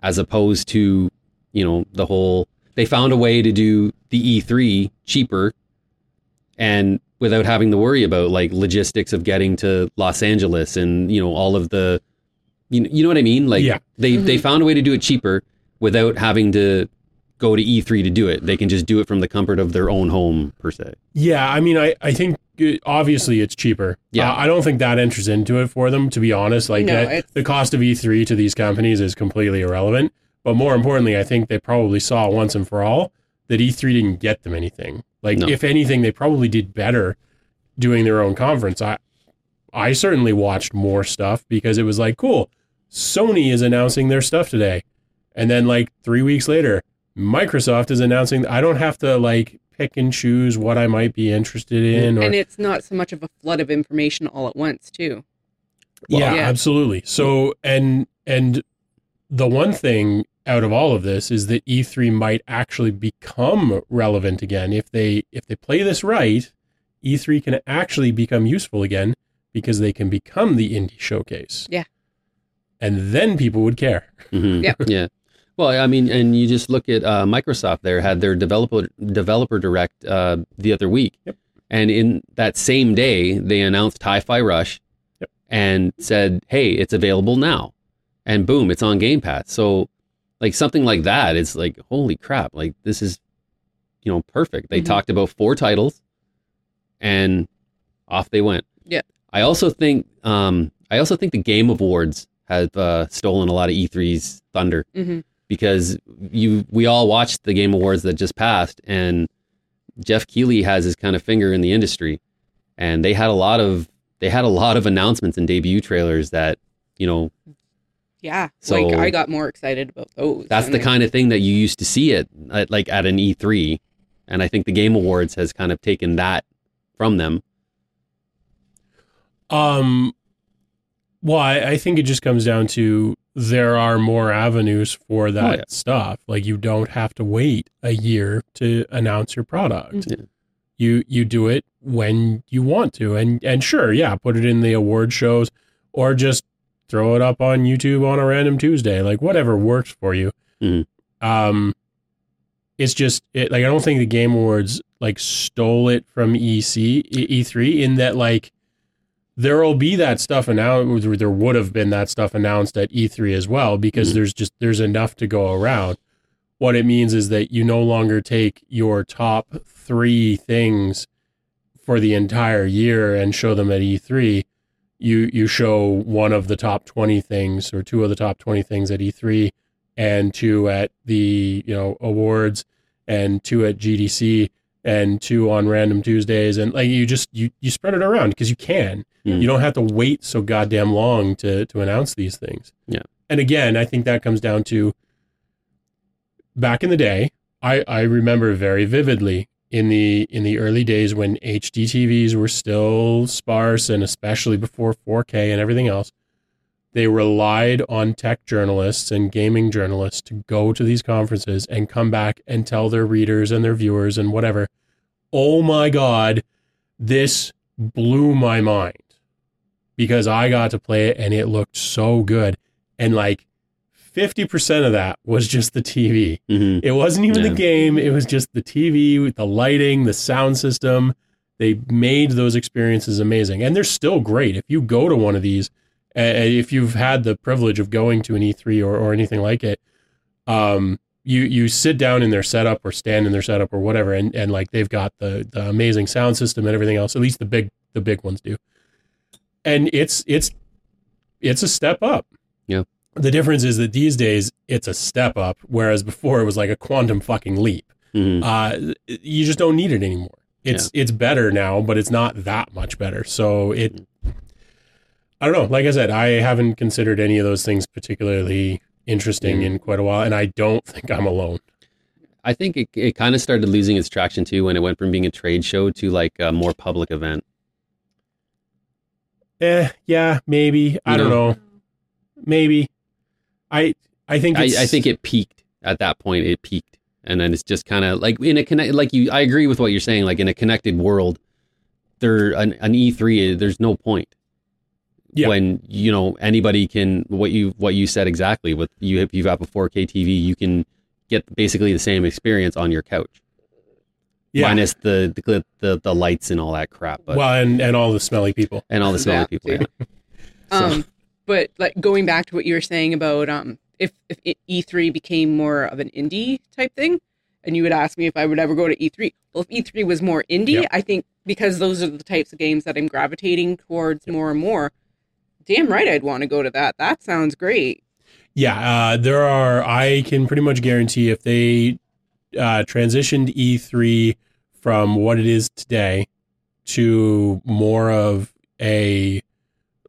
as opposed to you know the whole. They found a way to do the E3 cheaper, and without having to worry about like logistics of getting to Los Angeles and you know all of the, you know, you know what I mean? Like Yeah. they they Mhm. found a way to do it cheaper without having to go to E3 to do it. They can just do it from the comfort of their own home per se. Yeah, I mean, I I think obviously it's cheaper. Yeah. Uh, I don't think that enters into it for them. To be honest, like No, that, the cost of E3 to these companies is completely irrelevant. But more importantly, I think they probably saw once and for all that E3 didn't get them anything. Like No. if anything, they probably did better doing their own conference. I I certainly watched more stuff because it was like, cool, Sony is announcing their stuff today. And then like three weeks later, Microsoft is announcing I don't have to like pick and choose what I might be interested in or and it's not so much of a flood of information all at once, too. yeah, Yeah. absolutely. So and and the one thing out of all of this is that E3 might actually become relevant again if they if they play this right. E3 can actually become useful again because they can become the indie showcase. Yeah. And then people would care. Mhm. Yeah. Yeah. Well, I mean, and you just look at uh, Microsoft. There had their developer developer direct uh, the other week, Yep. and in that same day, they announced Hi-Fi Rush, Yep. and said, "Hey, it's available now," and boom, it's on Game Pass. So, like something like that is like, holy crap! Like this is, you know, perfect. They Mhm. talked about four titles, and off they went. Yeah. I also think, um, I also think the Game Awards have uh, stolen a lot of E3's thunder hmm because you we all watched the game awards that just passed and Geoff Keighley has his kind of finger in the industry and they had a lot of they had a lot of announcements and debut trailers that you know Yeah. So- like, I got more excited about those. that's the kind of thing that you used to see it at, like at an E3 and I think the game awards has kind of taken that from them Um, well, I, I think it just comes down to there are more avenues for that Oh, yeah. stuff. Like you don't have to wait a year to announce your product. Yeah. You you do it when you want to, and and sure, yeah, put it in the award shows, or just throw it up on YouTube on a random Tuesday, like whatever works for you. Mhm. Um, it's just it, like I don't think the Game Awards like stole it from EC E three in that like there will be that stuff announced. There would have been that stuff announced at E3 as well because Mhm. there's just there's enough to go around. What it means is that you no longer take your top three things for the entire year and show them at E3. You you show one of the top twenty things or two of the top twenty things at E3 and two at the you know awards and two at GDC and two on random Tuesdays and like you just you you spread it around because you can. Mm. You don't have to wait so goddamn long to to announce these things. Yeah. And again, I think that comes down to back in the day, I I remember very vividly in the in the early days when HD TVs were still sparse and especially before 4K and everything else, they relied on tech journalists and gaming journalists to go to these conferences and come back and tell their readers and their viewers and whatever, "Oh my god, this blew my mind." Because I got to play it and it looked so good. And like 50% of that was just the TV. Mhm. It wasn't even Yeah. the game. It was just the TV with the lighting, the sound system. They made those experiences amazing, and they're still great. If you go to one of these, uh, if you've had the privilege of going to an E3 or, or anything like it, um, you you sit down in their setup or stand in their setup or whatever, and, and like they've got the the amazing sound system and everything else. At least the big the big ones do, and it's it's it's a step up. Yeah. The difference is that these days it's a step up, whereas before it was like a quantum fucking leap. Mhm. Uh, you just don't need it anymore. It's it's better now, but it's not that much better. So it, I don't know. Like I said, I haven't considered any of those things particularly interesting Mm. in quite a while, and I don't think I'm alone. I think it, it kind of started losing its traction too when it went from being a trade show to like a more public event. Eh, yeah, maybe. I You don't know? know. Maybe. I I think I, I think it peaked at that point. It peaked, and then it's just kind of like in a connect. Like you, I agree with what you're saying. Like in a connected world, there an, an E3. There's no point. Yeah. When you know anybody can what you what you said exactly with you if you've got a 4K TV, you can get basically the same experience on your couch, yeah. minus the, the the the lights and all that crap. But well, and and all the smelly people. and all the smelly That people. too. Yeah. So- [laughs] Um, but like going back to what you were saying about um, if if E3 became more of an indie type thing, and you would ask me if I would ever go to E3. Well, if E3 was more indie, Yep. I think because those are the types of games that I'm gravitating towards more and more. Damn right, I'd want to go to that. That sounds great. Yeah, uh, there are. I can pretty much guarantee if they uh, transitioned E3 from what it is today to more of a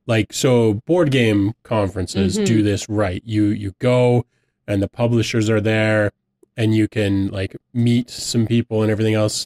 Like so board game conferences Mhm. do this right. You you go and the publishers are there and you can like meet some people and everything else.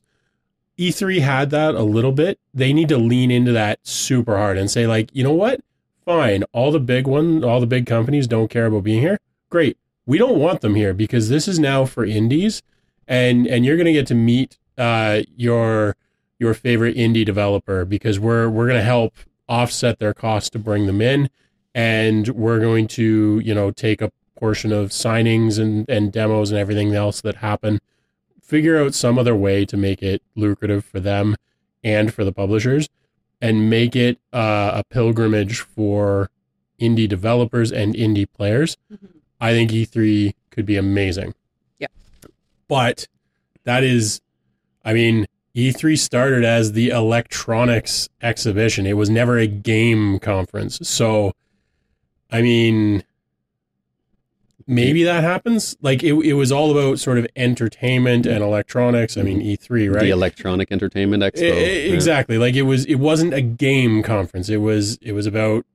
E3 had that a little bit. They need to lean into that super hard and say like, "You know what? Fine. All the big one, all the big companies don't care about being here. Great. We don't want them here because this is now for indies and and you're going to get to meet uh your your favorite indie developer because we're we're going to help offset their cost to bring them in and we're going to you know take a portion of signings and and demos and everything else that happen figure out some other way to make it lucrative for them and for the publishers and make it uh, a pilgrimage for indie developers and indie players i think e3 could be amazing Yeah. but that is i mean E3 started as the electronics exhibition. It was never a game conference. So, I mean, maybe that happens. Like it, it was all about sort of entertainment and electronics. I mean, E3, right? The Electronic Entertainment Expo. E- e- Yeah. exactly. Like it was, it wasn't a game conference. It was, it was about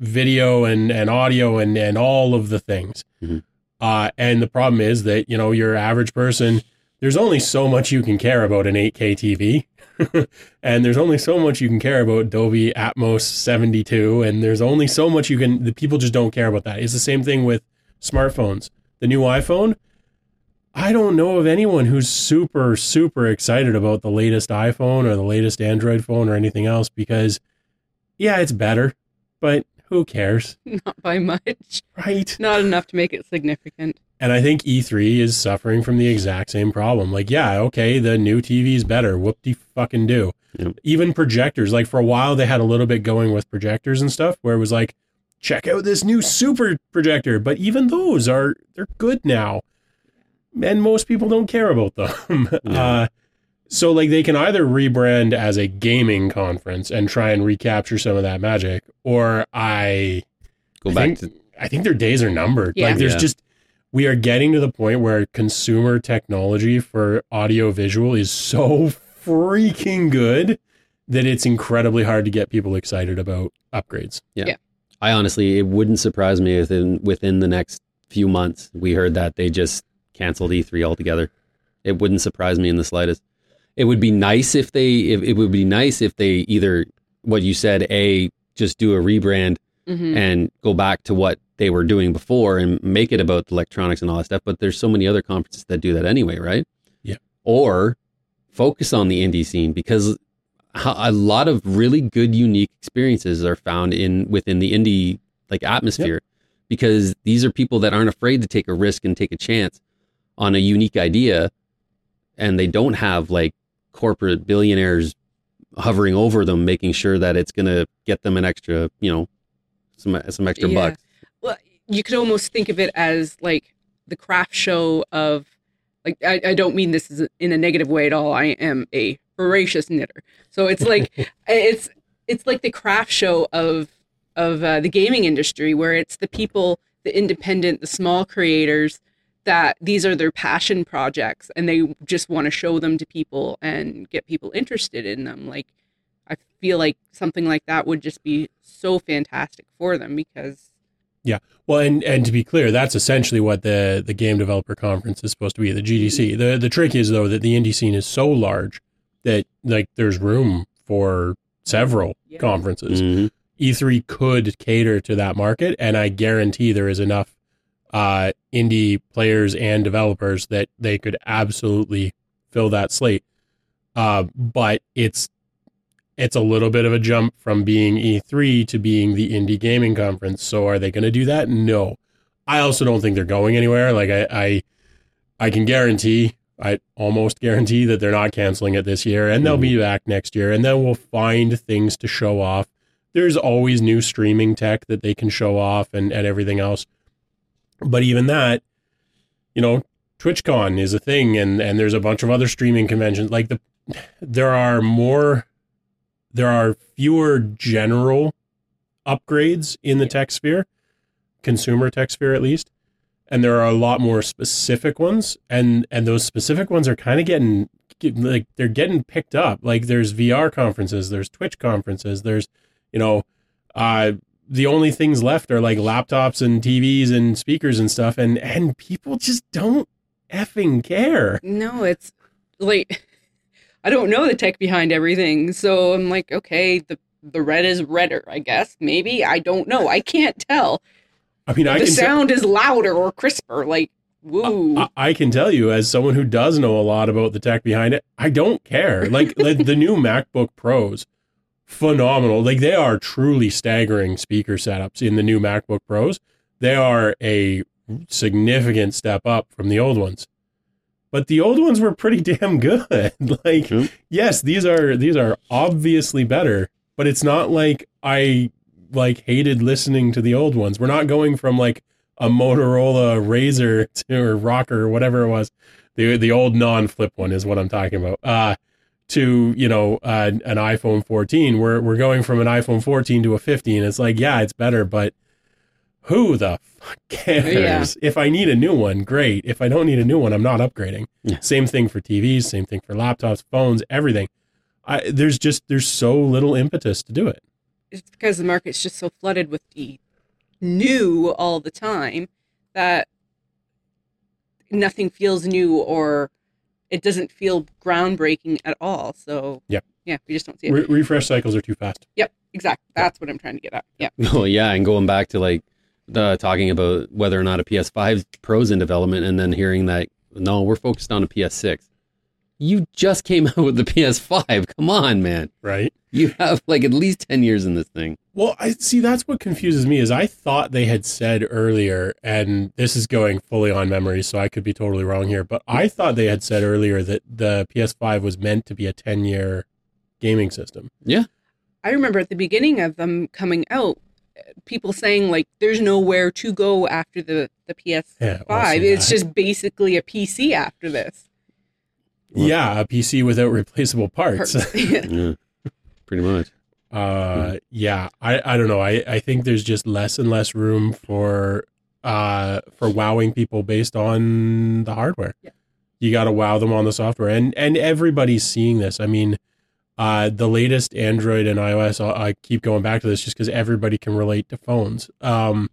video and, and audio and, and all of the things. Mhm. Uh, and the problem is that, you know, your average person, there's only so much you can care about an 8K TV. [laughs] and there's only so much you can care about Dolby Atmos 72. And there's only so much you can, the people just don't care about that. It's the same thing with smartphones. The new iPhone, I don't know of anyone who's super, super excited about the latest iPhone or the latest Android phone or anything else because, yeah, it's better, but who cares, [laughs] Not by much. right? Not enough to make it significant. And I think E3 is suffering from the exact same problem. Like, yeah, okay, the new TV is better. Whoop de fucking do. Yep. Even projectors, like for a while, they had a little bit going with projectors and stuff where it was like, check out this new super projector. But even those are, they're good now. And most people don't care about them. [laughs] uh, so, like, they can either rebrand as a gaming conference and try and recapture some of that magic, or I Go I back think, to I think their days are numbered. Yeah. Like there's Yeah. just we are getting to the point where consumer technology for audio visual is so freaking good that it's incredibly hard to get people excited about upgrades. I honestly, it wouldn't surprise me if in within the next few months we heard that they just canceled E3 altogether. It wouldn't surprise me in the slightest. It would be nice if they, if, it would be nice if they either what you said, a just do a rebrand hmm and go back to what they were doing before and make it about electronics and all that stuff. But there's so many other conferences that do that anyway, right? Yeah. Or focus on the indie scene because ho- a lot of really good, unique experiences are found in within the indie like atmosphere because these are people that aren't afraid to take a risk and take a chance on a unique idea, and they don't have like corporate billionaires hovering over them, making sure that it's going to get them an extra, you know, some some extra Yeah. bucks. Well, you could almost think of it as like the craft show of, like, I, I don't mean this is in a negative way at all. I am a voracious knitter, so it's like [laughs] it's it's like the craft show of of uh, the gaming industry, where it's the people, the independent, the small creators that these are their passion projects, and they just want to show them to people and get people interested in them. Like, I feel like something like that would just be so fantastic for them because yeah. Well, and and to be clear, that's essentially what the the game developer conference is supposed to be, the GDC. The the trick is though that the indie scene is so large that like there's room for several Yeah. conferences. Mhm. E3 could cater to that market, and I guarantee there is enough uh, indie players and developers that they could absolutely fill that slate. Uh, but it's it's a little bit of a jump from being E3 to being the indie gaming conference. So are they going to do that? No. I also don't think they're going anywhere. Like I, I, I can guarantee, I almost guarantee that they're not canceling it this year, and they'll be mm-hmm. back next year, and then we'll find things to show off. There's always new streaming tech that they can show off and, and everything else. But even that, you know, TwitchCon is a thing, and and there's a bunch of other streaming conventions. Like the, there are more, there are fewer general upgrades in the tech sphere, consumer tech sphere at least, and there are a lot more specific ones, and and those specific ones are kind of getting get- like they're getting picked up. Like there's VR conferences, there's Twitch conferences, there's you know, uh, the only things left are like laptops and TVs and speakers and stuff, and and people just don't effing care. No, it's like [laughs] I don't know the tech behind everything, so I'm like, okay, the the red is redder, I guess. Maybe I don't know. I can't tell. I mean, I the can te- sound is louder or crisper. Like, woo. I, I can tell you, as someone who does know a lot about the tech behind it, I don't care. Like, like the new [laughs] MacBook Pros, phenomenal. Like they are truly staggering speaker setups in the new MacBook Pros. They are a significant step up from the old ones. But the old ones were pretty [laughs] damn good. [laughs] like, Yep. yes, these are these are obviously better, but it's not like I like hated listening to the old ones. We're not going from like a Motorola Razr [laughs] to or ROKR or whatever it was. The the old non-flip one is what I'm talking about. Uh to, you know, uh, an iPhone 14. We're we're going from an iPhone 14 to a 15. It's like, yeah, it's better, but who the fuck cares? If I need a new one, great. If I don't need a new one, I'm not upgrading. Yeah. Same thing for TVs, same thing for laptops, phones, everything. I, there's just there's so little impetus to do it. It's because the market's just so flooded with the new all the time that nothing feels new or it doesn't feel groundbreaking at all. So Yep. yeah, we just don't see it. Re- refresh cycles are too fast. yep, exactly. That's what I'm trying to get at. Yeah. [laughs] Oh yeah, and going back to like the talking about whether or not a PS5 Pro's in development, and then hearing that no, we're focused on a PS6. You just came [laughs] out with the PS5. Come on, man. Right. You have like at least ten years in this thing. Well, I see. That's what confuses me. Is I thought they had said earlier, and this is going fully on memory, so I could be totally wrong here. But I thought they had said earlier that the PS5 was meant to be a ten-year gaming system. Yeah. I remember at the beginning of them coming out, people saying like there's nowhere to go after the the PS5. Yeah, also it's that. just basically a PC after this. Yeah, a PC without replaceable parts. [laughs] Yeah. Yeah, pretty much. uh yeah i i don't know i i think there's just less and less room for uh for wowing people based on the hardware Yeah. you got to wow them on the software and and everybody's seeing this i mean uh the latest android and ios I'll, i keep going back to this just because everybody can relate to phones um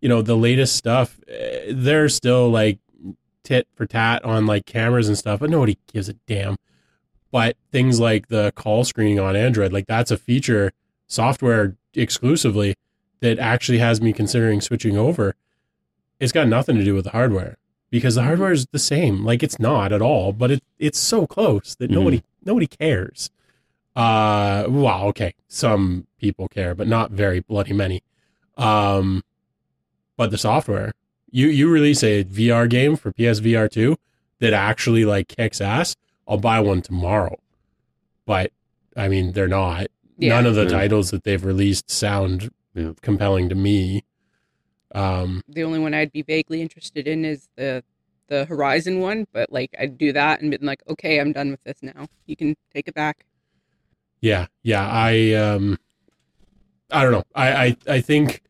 you know the latest stuff eh, they're still like tit for tat on like cameras and stuff but nobody gives a damn but things like the call screening on Android, like that's a feature software exclusively that actually has me considering switching over. It's got nothing to do with the hardware because the hardware is the same. Like it's not at all, but it it's so close that Mhm. nobody nobody cares. Uh well, okay. Some people care, but not very bloody many. Um but the software. You you release a VR game for PSVR 2 that actually like kicks ass. I'll buy one tomorrow. But I mean, they're not. Yeah. None of the Yeah. titles that they've released sound Yeah. compelling to me. Um, the only one I'd be vaguely interested in is the the Horizon one, but like I'd do that and be like, okay, I'm done with this now. You can take it back. yeah, yeah. I um, I don't know. I, I I think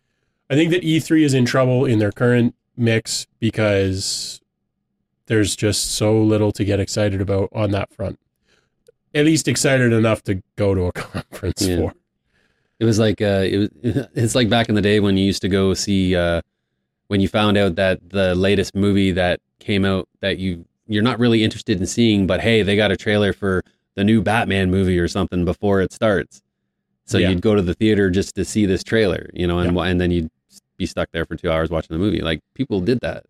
I think that E3 is in trouble in their current mix because there's just so little to get excited about on that front. At least excited enough to go to a [laughs] conference Yeah. for. It was like uh, it was. [laughs] It's like back in the day when you used to go see uh, when you found out that the latest movie that came out that you you're not really interested in seeing, but hey, they got a trailer for the new Batman movie or something before it starts. So Yeah. you'd go to the theater just to see this trailer, you know, and and then you'd be stuck there for two hours watching the movie. Like people did that.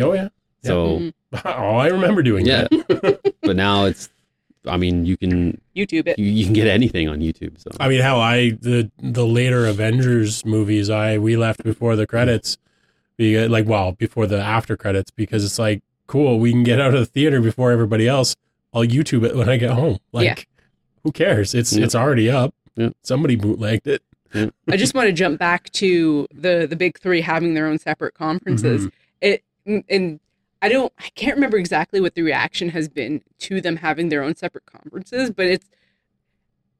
Oh yeah. So Mhm. [laughs] Oh, I remember doing yeah, that. [laughs] but now it's. I mean, you can YouTube it. you, you can get anything on YouTube. So I mean, how I the the later Avengers movies, I we left before the credits, because like well before the after credits because it's like cool, we can get out of the theater before everybody else. I'll YouTube it when I get home. Like, Yeah. who cares? It's Yeah. it's already up. Yeah. Somebody bootlegged it. I just want to jump back to the the big three having their own separate conferences. Mm-hmm. It and I don't I can't remember exactly what the reaction has been to them having their own separate conferences, but it's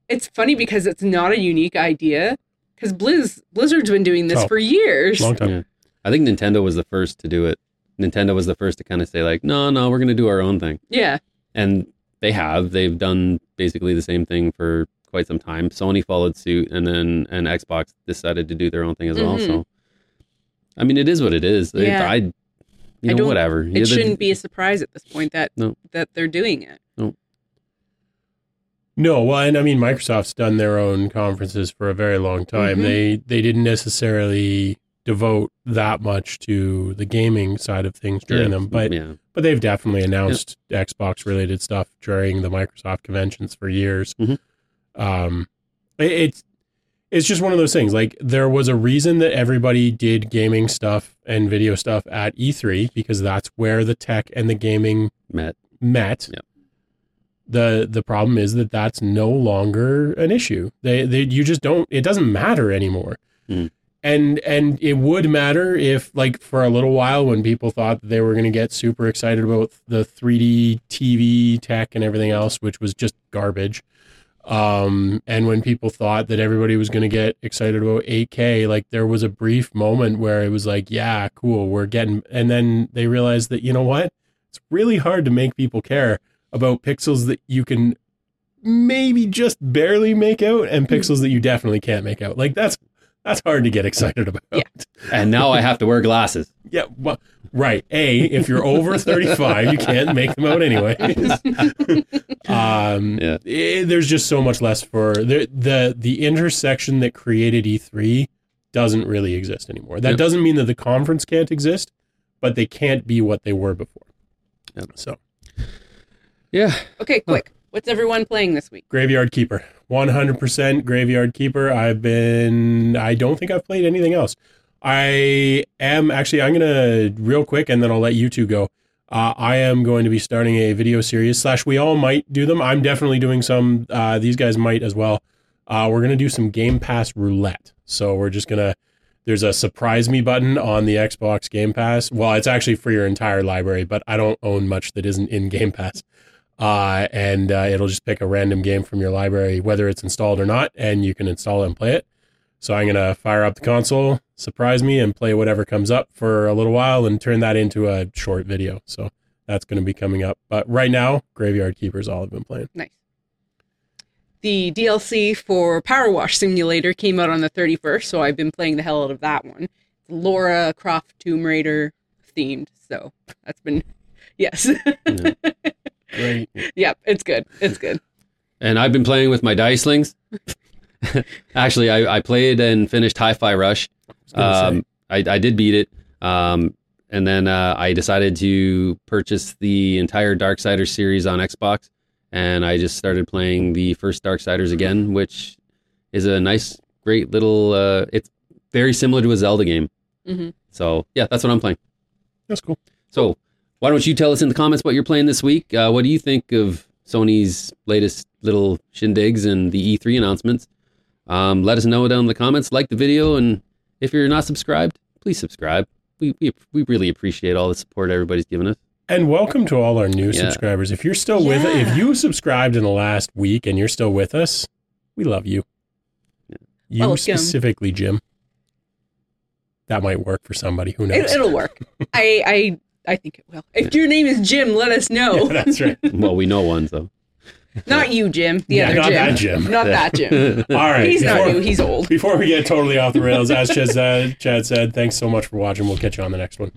it's funny because it's not a unique idea because Blizz Blizzard's been doing this Oh, for years. Long time. Yeah. I think Nintendo was the first to do it. Nintendo was the first to kind of say like, no, no, we're going to do our own thing. Yeah, And they have. They've done basically the same thing for quite some time. Sony followed suit, and then and Xbox decided to do their own thing as well. Mhm. So, I mean, it is what it is. It- Yeah. I, you I know, don't- whatever. It shouldn't be a surprise at this point that No. that they're doing it. No, No, well, and I mean Microsoft's done their own conferences for a very long time. Mhm. They they didn't necessarily devote that much to the gaming side of things during them, but yeah, but they've definitely announced Xbox related stuff during the Microsoft conventions for years. Mhm. Um, it- it's it's just one of those things. Like there was a reason that everybody did gaming stuff and video stuff at E3 because that's where the tech and the gaming met. met. Yep. The the problem is that that's no longer an issue. They they you just don't it doesn't matter anymore. Mm. And and it would matter if like for a little while when people thought that they were going to get super excited about the 3D TV tech and everything else which was just garbage. Um and when people thought that everybody was going to get excited about 8K like there was a brief moment where it was like yeah, cool, we're getting and then they realized that you know what? It's really hard to make people care about pixels that you can maybe just barely make out and pixels that you definitely can't make out. Like that's that's hard to get excited about. Yeah. And now I have to wear glasses. [laughs] Yeah, well, right. A, if you're over 35, you can't make them out anyway. [laughs] um, Yeah. eh, there's just so much less for the the the intersection that created E3 doesn't really exist anymore. That Yep. doesn't mean that the conference can't exist, but they can't be what they were before. Yep. So, Yeah. Okay, quick. What's everyone playing this week? Graveyard Keeper, 100% Graveyard Keeper. I've been, I don't think I've played anything else. I am actually, I'm going to real quick and then I'll let you two go. Uh, I am going to be starting a video series, slash, we all might do them. I'm definitely doing some. Uh, these guys might as well. Uh, we're going to do some Game Pass roulette. So we're just going to, there's a surprise me button on the Xbox Game Pass. Well, it's actually for your entire library, but I don't own much that isn't in Game Pass uh, and uh, it'll just pick a random game from your library, whether it's installed or not, and you can install it and play it. So I'm gonna fire up the console, surprise me, and play whatever comes up for a little while, and turn that into a short video. So that's gonna be coming up. But right now, Graveyard Keeper is all I've been playing. Nice. The DLC for PowerWash Simulator came out on the 31st, so I've been playing the hell out of that one. It's Laura Croft Tomb Raider themed, so that's been [laughs] yes. Great. yep, it's good. It's good. And I've been playing with my Dicelings. [laughs] Actually, I, I played and finished Hi-Fi Rush. gonna. Um, I, I did beat it. Um, and then uh, I decided to purchase the entire Darksiders series on Xbox. And I just started playing the first Darksiders again, which is a nice, great little. Uh, it's very similar to a Zelda game. hmm So yeah, that's what I'm playing. That's cool. So why don't you tell us in the comments what you're playing this week? Uh, what do you think of Sony's latest little shindigs and the E3 announcements? Um, let us know down in the comments. Like the video, and if you're not subscribed, please subscribe. We we, we really appreciate all the support everybody's given us. And welcome to all our new Yeah. subscribers. If you're still with Yeah. if you subscribed in the last week and you're still with us, we love you. You Welcome. specifically, Jim. That might work for somebody. Who knows? It, it'll work. [laughs] I I I think it will. If your name is Jim, let us know. Yeah, that's right. [laughs] well, we know one, so Not you, Jim. The Yeah, other not Jim. that Jim. Not that Jim. [laughs] All right. He's not before- new. He's old. Before we get totally off the rails, as Chad said, Chad said, thanks so much for watching. We'll catch you on the next one.